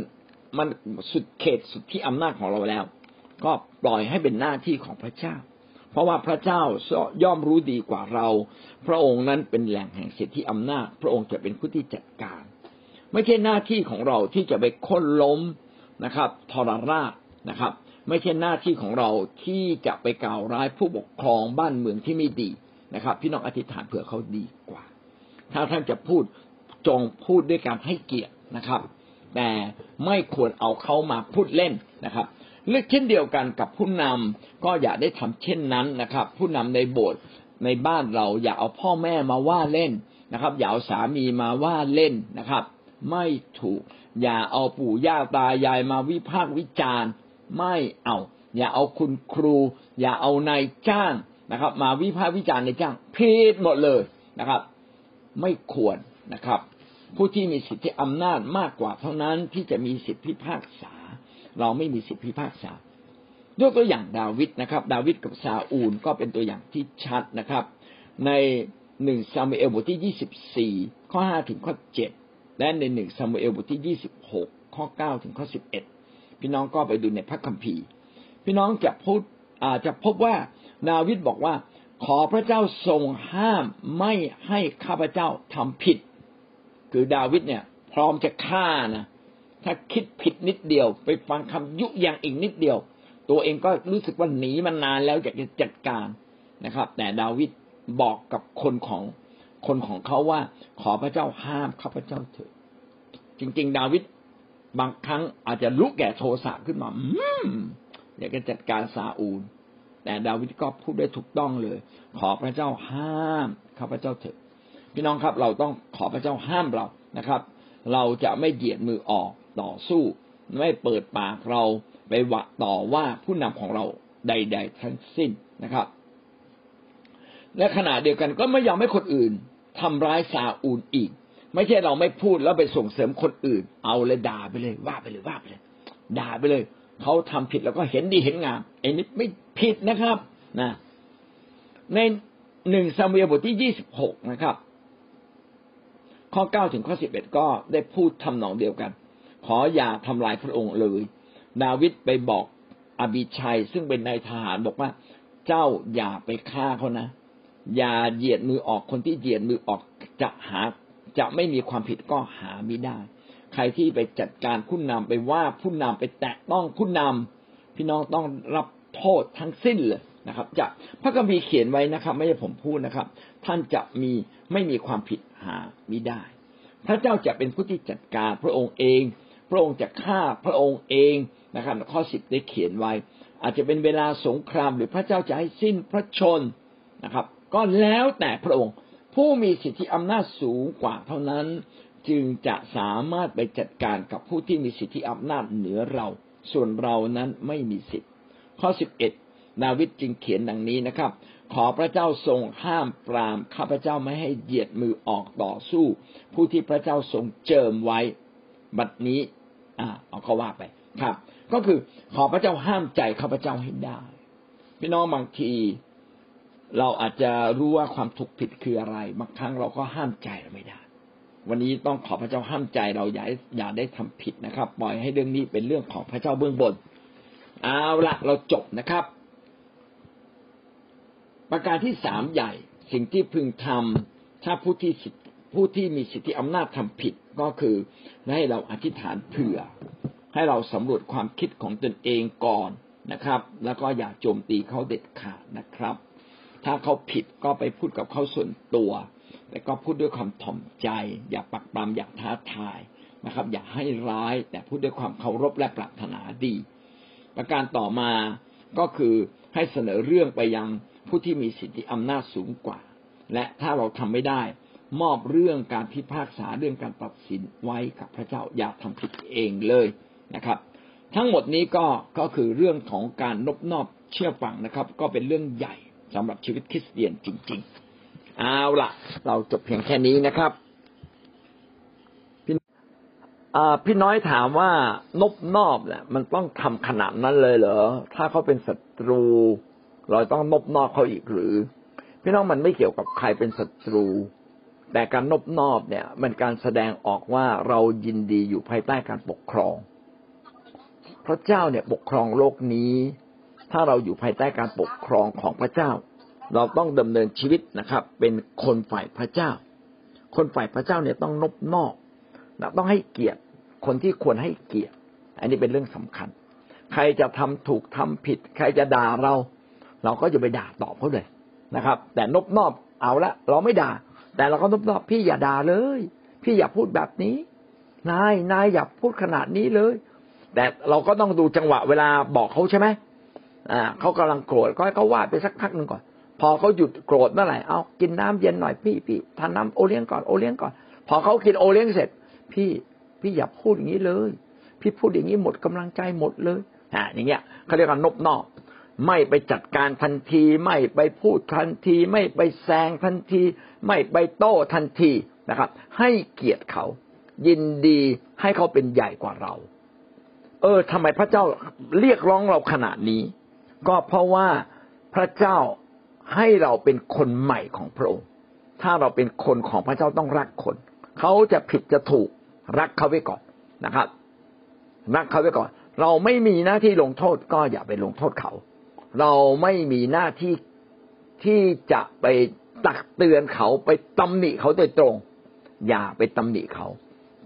มันสุดเขตสุดที่อำนาจของเราแล้ว ก็ปล่อยให้เป็นหน้าที่ของพระเจ้า เพราะว่าพระเจ้าย่อมรู้ดีกว่าเรา พระองค์นั้นเป็นแหล่งแห่งสิทธิอำนาจ พระองค์จะเป็นผู้ที่จัดการ ไม่ใช่หน้าที่ของเราที่จะไปค้นล้มนะครับทรราชนะครับ ไม่ใช่หน้าที่ของเราที่จะไปกล่าวร้ายผู้ปกครองบ้านเมืองที่ไม่ดีนะครับ พี่น้องอธิษฐานเผื่อเขาดีกว่า ถ้าท่านจะพูดจงพูดด้วยการให้เกียรตินะครับ แต่ไม่ควรเอาเขามาพูดเล่นนะครับเลือกเช่นเดียวกันกับผู้นำก็อย่าได้ทำเช่นนั้นนะครับ ผู้นำในโบสถ์ในบ้านเราอย่าเอาพ่อแม่มาว่าเล่นนะครับ อย่าเอาสามีมาว่าเล่นนะครับ ไม่ถูก อย่าเอาปู่ย่าตายายมาวิพากษ์วิจารณ์ ไม่เอา อย่าเอาคุณครู อย่าเอานายจ้างนะครับ มาวิพากษ์วิจารณ์ในจ้างผิดหมดเลยนะครับ ไม่ควรนะครับ ผู้ที่มีสิทธิอำนาจมากกว่าเท่านั้นที่จะมีสิทธิพิพากษา เราไม่มีสิทธิพิพากษายกตัวอย่างดาวิดนะครับ ดาวิดกับซาอูลก็เป็นตัวอย่างที่ชัดนะครับ ในหนึ่งซามูเอลบทที่ยี่สิบสี่ข้อห้าถึงข้อเจ็ดและในหนึ่งซามูเอลบทที่ยี่สิบหกข้อเก้าถึงข้อสิบเอ็ด พี่น้องก็ไปดูในพระคัมภีร์ พี่น้องจะพูดอาจจะพบว่าดาวิดบอกว่า ขอพระเจ้าทรงห้ามไม่ให้ข้าพเจ้าทำผิด คือดาวิดเนี่ย พร้อมจะฆ่านะถ้าคิดผิดนิดเดียว ไปฟังคำยุยงอีกนิดเดียว ตัวเองก็รู้สึกว่าหนีมันนานแล้วอยากจะจัดการนะครับ แต่ดาวิดบอกกับคนของคนของเขาว่า ขอพระเจ้าห้ามข้าพเจ้าเถิดจริง ๆ ดาวิด บางครั้งอาจจะลุกแก่โทสะขึ้นมา อืมอยากจะจัดการซาอูล แต่ดาวิดก็พูดได้ถูกต้องเลย ขอพระเจ้าห้ามข้าพเจ้าเถิดพี่น้องครับ เราต้องขอพระเจ้าห้ามเรานะครับ เราจะไม่เหยียดมือออกต่อสู้ ไม่เปิดปากเราไปวะต่อว่าผู้นำของเราใด ๆ ทั้งสิ้นนะครับ และขณะเดียวกันก็ไม่ยอมให้คนอื่นทำร้ายซาอูลอีก ไม่ใช่เราไม่พูดแล้วไปส่งเสริมคนอื่น เอาเลยด่าไปเลย ว่าไปเลยว่าไปเลย ด่าไปเลยเขาทำผิดแล้วก็เห็นดีเห็นงามไอ้นี่ไม่ผิดนะครับนะในหนึ่งซามูเอลบทที่ยี่สิบหกนะครับ ข้อเก้าถึงข้อสิบเอ็ดก็ได้พูดทำนองเดียวกัน ขออย่าทำลายพระองค์เลย ดาวิดไปบอกอบิชัย ซึ่งเป็นนายทหารบอกว่า เจ้าอย่าไปฆ่าเขานะ อย่าเหยียดมือออกคนที่เหยียดมือออกจะหา จะไม่มีความผิดก็หาไม่ได้ ใครที่ไปจัดการผู้นำไปว่าผู้นำไปแตะต้องผู้นำพี่น้องต้องรับโทษทั้งสิ้นเลยนะครับ จะพระคัมภีร์เขียนไว้นะครับ ไม่ใช่ผมพูดนะครับ ท่านจะมีไม่มีความผิดหาไม่ได้ พระเจ้าจะเป็นผู้ที่จัดการพระองค์เอง พระองค์จะฆ่าพระองค์เองนะครับข้อสิบได้เขียนไว้ อาจจะเป็นเวลาสงครามหรือพระเจ้าจะให้สิ้นพระชนนะครับ ก็แล้วแต่พระองค์ ผู้มีสิทธิอำนาจสูงกว่าเท่านั้น จึงจะสามารถไปจัดการกับผู้ที่มีสิทธิอำนาจเหนือเรา ส่วนเรานั้นไม่มีสิทธิข้อสิบเอ็ดดาวิดจึงเขียนดังนี้นะครับ ขอพระเจ้าทรงห้ามปรามข้าพเจ้าไม่ให้เหยียดมือออกต่อสู้ ผู้ที่พระเจ้าทรงเจิมไว้ บัดนี้ อ่าเอาเขาว่าไปครับ ก็คือขอพระเจ้าห้ามใจข้าพเจ้าให้ได้ พี่น้องบางที เราอาจจะรู้ว่าความถูกผิดคืออะไร บางครั้งเราก็ห้ามใจเราไม่ได้ วันนี้ต้องขอพระเจ้าห้ามใจเราอย่าอย่าได้ทำผิดนะครับ ปล่อยให้เรื่องนี้เป็นเรื่องของพระเจ้าเบื้องบน เอาละเราจบนะครับ ประการที่สามใหญ่ สิ่งที่พึงทำถ้าผู้ที่ผู้ที่มีสิทธิอำนาจทำผิดก็คือให้เราอธิษฐานเผื่อ ให้เราสำรวจความคิดของตนเองก่อนนะครับ แล้วก็อย่าโจมตีเขาเด็ดขาดนะครับ ถ้าเขาผิดก็ไปพูดกับเขาส่วนตัว แต่ก็พูดด้วยความถ่อมใจ อย่าปักปรำอย่าท้าทายนะครับ อย่าให้ร้าย แต่พูดด้วยความเคารพและปรารถนาดี ประการต่อมาก็คือให้เสนอเรื่องไปยังผู้ที่มีสิทธิอำนาจสูงกว่า และถ้าเราทำไม่ได้ มอบเรื่องการพิพากษาเรื่องการตัดสินไว้กับพระเจ้าอย่าทำผิดเองเลยนะครับ ทั้งหมดนี้ก็ก็คือเรื่องของการนบนอบเชื่อฟังนะครับ ก็เป็นเรื่องใหญ่ สำหรับชีวิตคริสเตียนจริง ๆ เอาละเราจบเพียงแค่นี้นะครับพี่น้อยถามว่านบนอบเนี่ยมันต้องทำขนาดนั้นเลยเหรอ ถ้าเขาเป็นศัตรู เราต้องนบนอบเขาอีกหรือ พี่น้องมันไม่เกี่ยวกับใครเป็นศัตรู แต่การนบนอบเนี่ย มันการแสดงออกว่าเรายินดีอยู่ภายใต้การปกครอง พระเจ้าเนี่ยปกครองโลกนี้ ถ้าเราอยู่ภายใต้การปกครองของพระเจ้า เราต้องดำเนินชีวิตนะครับ เป็นคนฝ่ายพระเจ้า คนฝ่ายพระเจ้าเนี่ยต้องนบนอกนะต้องให้เกียรติคนที่ควรให้เกียรติ อันนี้เป็นเรื่องสำคัญ ใครจะทำถูกทำผิด ใครจะด่าเรา เราก็จะไปด่าตอบเขาเลยนะครับ แต่นบนอบเอาละเราไม่ด่า แต่เราก็นบนอบพี่อย่าด่าเลย พี่อย่าพูดแบบนี้นายนายอย่าพูดขนาดนี้เลย แต่เราก็ต้องดูจังหวะเวลาบอกเขาใช่ไหม อ่าเขากำลังโกรธก็ให้เขาวาดไปสักพักหนึ่งก่อน พอเขาหยุดโกรธเมื่อไหร่เอากินน้ำเย็นหน่อยพี่พี่ทานน้าโอเลี้ยงก่อนโอเลี้ยงก่อน พอเขากินโอเลี้ยงเสร็จ พี่พี่อย่าพูดอย่างนี้เลย พี่พูดอย่างนี้หมดกำลังใจหมดเลยอ่าอย่างเงี้ยเขาเรียกว่านบนอกไม่ไปจัดการทันที ไม่ไปพูดทันที ไม่ไปแซงทันที ไม่ไปโต้ทันทีนะครับ ให้เกียรติเขา ยินดีให้เขาเป็นใหญ่กว่าเรา เออทำไมพระเจ้าเรียกร้องเราขนาดนี้ ก็เพราะว่าพระเจ้าให้เราเป็นคนใหม่ของพระองค์ ถ้าเราเป็นคนของพระเจ้าต้องรักคน เขาจะผิดจะถูกรักเขาไว้ก่อนนะครับ รักเขาไว้ก่อน เราไม่มีหน้าที่ลงโทษก็อย่าไปลงโทษเขา เราไม่มีหน้าที่ที่จะไปตักเตือนเขาไปตำหนิเขาโดยตรง อย่าไปตำหนิเขา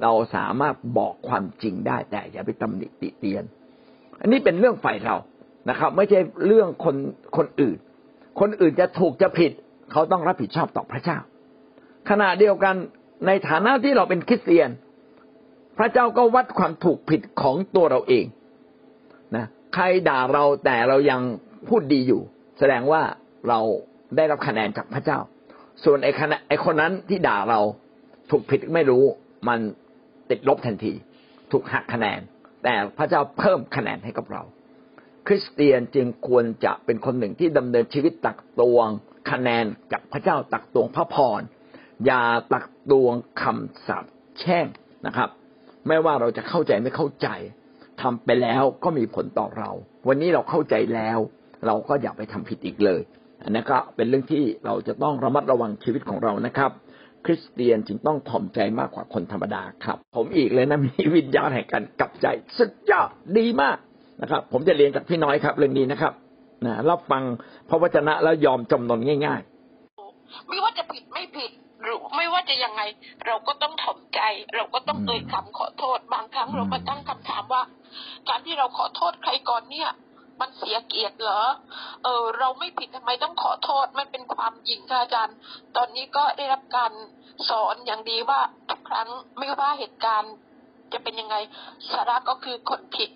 เราสามารถบอกความจริงได้แต่อย่าไปตำหนิติเตียน อันนี้เป็นเรื่องฝ่ายเรา นะครับ ไม่ใช่เรื่องคนคนอื่น คนอื่นจะถูกจะผิด เขาต้องรับผิดชอบต่อพระเจ้า ขณะเดียวกันในฐานะที่เราเป็นคริสเตียน พระเจ้าก็วัดความถูกผิดของตัวเราเองนะใครด่าเราแต่เรายังพูดดีอยู่ แสดงว่าเราได้รับคะแนนจากพระเจ้า ส่วนไอ้คณะไอ้คนนั้นที่ด่าเราถูกผิดไม่รู้มันติดลบทันที ถูกหักคะแนน แต่พระเจ้าเพิ่มคะแนนให้กับเรา คริสเตียนจึงควรจะเป็นคนหนึ่งที่ดำเนินชีวิตตักตวงคะแนนจากพระเจ้าตักตวงพระพรอย่าตักตวงคำสาปแช่งนะครับ ไม่ว่าเราจะเข้าใจไม่เข้าใจทำไปแล้วก็มีผลต่อเรา วันนี้เราเข้าใจแล้ว เราก็อย่าไปทำผิดอีกเลย อันนี้ก็เป็นเรื่องที่เราจะต้องระมัดระวังชีวิตของเรานะครับ คริสเตียนจึงต้องถ่อมใจมากกว่าคนธรรมดาครับ ผมอีกเลยนะมีวิญญาณแห่งการกลับใจสุดยอดดีมาก นะครับ ผมจะเรียนกับพี่น้อยครับ เรื่องนี้นะครับนะรับฟังพระวจนะแล้วยอมจำนนง่าย ๆ ไม่ว่าจะผิดไม่ผิดหรือไม่ว่าจะยังไง เราก็ต้องถ่อมใจ เราก็ต้องเอ่ยคำขอโทษ บางครั้งเราก็ตั้งคำถามว่า การที่เราขอโทษใครก่อนเนี่ย มันเสียเกียรติเหรอ เออ เราไม่ผิดทำไมต้องขอโทษมันเป็นความจริงค่ะอาจารย์ ตอนนี้ก็ได้รับการสอนอย่างดีว่าทุกครั้งไม่ว่าเหตุการณ์ จะเป็นยังไงสาระก็คือคนผิด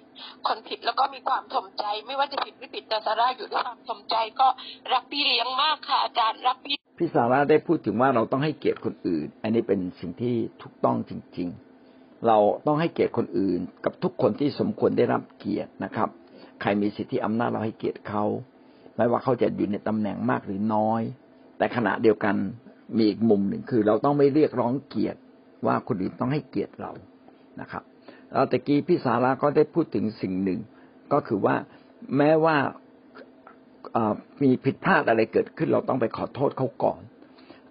คนผิดแล้วก็มีความสมใจ ไม่ว่าจะผิดไม่ผิดแต่สาระอยู่ด้วยความสมใจก็รักพี่เลี้ยงมากค่ะอาจารย์รักพี่พี่สาระได้พูดถึงว่าเราต้องให้เกียรติคนอื่น อันนี้เป็นสิ่งที่ถูกต้องจริง ๆ เราต้องให้เกียรติคนอื่น กับทุกคนที่สมควรได้รับเกียรตินะครับ ใครมีสิทธิอำนาจเราให้เกียรติเขาไม่ว่าเขาจะอยู่ในตำแหน่งมากหรือน้อย แต่ขณะเดียวกันมีอีกมุมหนึ่งคือ เราต้องไม่เรียกร้องเกียรติว่าคนอื่นต้องให้เกียรติเรา นะครับเราตะกี้พี่สาระก็ได้พูดถึงสิ่งหนึ่ง ก็คือว่าแม้ว่ามีผิดพลาดอะไรเกิดขึ้น เราต้องไปขอโทษเขาก่อน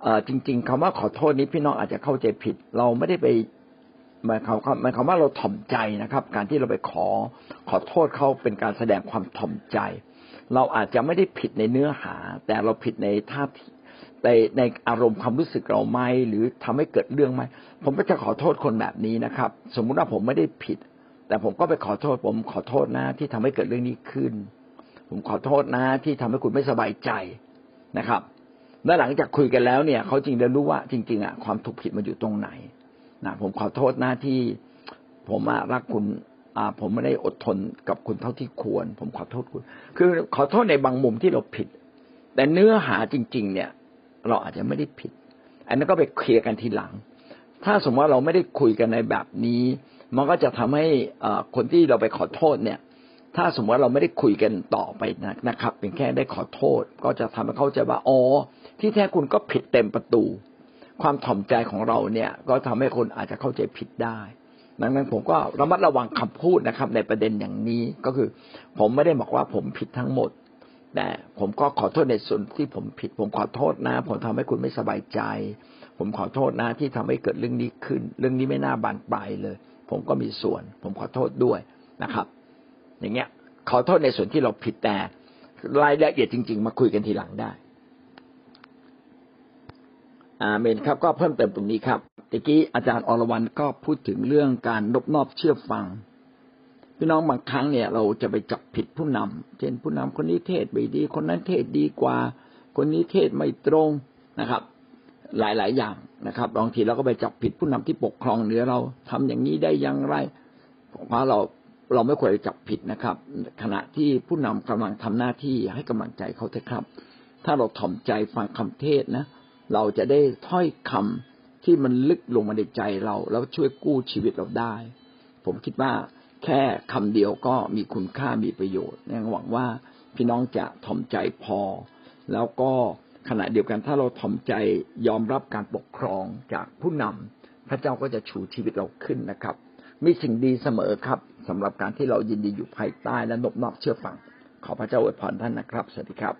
อจริง ๆคำว่าขอโทษนี้พี่น้องอาจจะเข้าใจผิด เราไม่ได้ไปหมายความหมายความว่าเราถ่อมใจนะครับ การที่เราไปขอขอโทษเขาเป็นการแสดงความถ่อมใจ เราอาจจะไม่ได้ผิดในเนื้อหา แต่เราผิดในท่าที ในในอารมณ์ความรู้สึกเราไหมหรือทำให้เกิดเรื่องไหมผมก็จะขอโทษคนแบบนี้นะครับ สมมุติว่าผมไม่ได้ผิด แต่ผมก็ไปขอโทษ ผมขอโทษนะที่ทำให้เกิดเรื่องนี้ขึ้น ผมขอโทษนะที่ทำให้คุณไม่สบายใจนะครับ และหลังจากคุยกันแล้วเนี่ย เขาจริงจะรู้ว่าจริง ๆอะความถูกผิดมันอยู่ตรงไหนนะผมขอโทษนะที่ผมรักคุณอ่าผมไม่ได้อดทนกับคุณเท่าที่ควร ผมขอโทษคุณ คือขอโทษในบางมุมที่เราผิด แต่เนื้อหาจริง ๆ เนี่ย เราอาจจะไม่ได้ผิด อันนั้นก็ไปเคลียร์กันทีหลัง ถ้าสมมติว่าเราไม่ได้คุยกันในแบบนี้ มันก็จะทำให้คนที่เราไปขอโทษเนี่ย ถ้าสมมติว่าเราไม่ได้คุยกันต่อไปนะครับเป็นแค่ได้ขอโทษ ก็จะทำให้เข้าใจว่าอ๋อที่แท้คุณก็ผิดเต็มประตู ความถ่อมใจของเราเนี่ย ก็ทำให้คนอาจจะเข้าใจผิดได้ดังนั้นผมก็ระมัดระวังคำพูดนะครับ ในประเด็นอย่างนี้ก็คือ ผมไม่ได้บอกว่าผมผิดทั้งหมด แต่ผมก็ขอโทษในส่วนที่ผมผิด ผมขอโทษนะ ผมทำให้คุณไม่สบายใจ ผมขอโทษนะที่ทำให้เกิดเรื่องนี้ขึ้น เรื่องนี้ไม่น่าบานปลายเลย ผมก็มีส่วน ผมขอโทษด้วยนะครับ อย่างเงี้ย ขอโทษในส่วนที่เราผิดแต่รายละเอียดจริง ๆ มาคุยกันทีหลังได้อาเมนครับ ก็เพิ่มเติมตรงนี้ครับตะกี้อาจารย์อรวรรณก็พูดถึงเรื่องการนบนอบเชื่อฟัง พี่น้องบางครั้งเนี่ย เราจะไปจับผิดผู้นำเช่นผู้นำคนนี้เทศไม่ดี คนนั้นเทศดีกว่า คนนี้เทศไม่ตรงนะครับ หลาย ๆ อย่างนะครับบางทีเราก็ไปจับผิดผู้นำที่ปกครองเหนือเราทำอย่างนี้ได้อย่างไรเพราะเราเราไม่ควรจะจับผิดนะครับ ขณะที่ผู้นำกำลังทำหน้าที่ให้กำลังใจเขาเถอะครับ ถ้าเราถ่อมใจฟังคำเทศนะ เราจะได้ถ้อยคำที่มันลึกลงมาในใจเรา แล้วช่วยกู้ชีวิตเราได้ ผมคิดว่า แค่คำเดียวก็มีคุณค่ามีประโยชน์ยังหวังว่าพี่น้องจะถ่อมใจพอ แล้วก็ขณะเดียวกันถ้าเราถ่อมใจยอมรับการปกครองจากผู้นำพระเจ้าก็จะชูชีวิตเราขึ้นนะครับ มีสิ่งดีเสมอครับสำหรับการที่เรายินดีอยู่ภายใต้และนบนอบเชื่อฟัง ขอพระเจ้าอวยพรท่านนะครับ สวัสดีครับ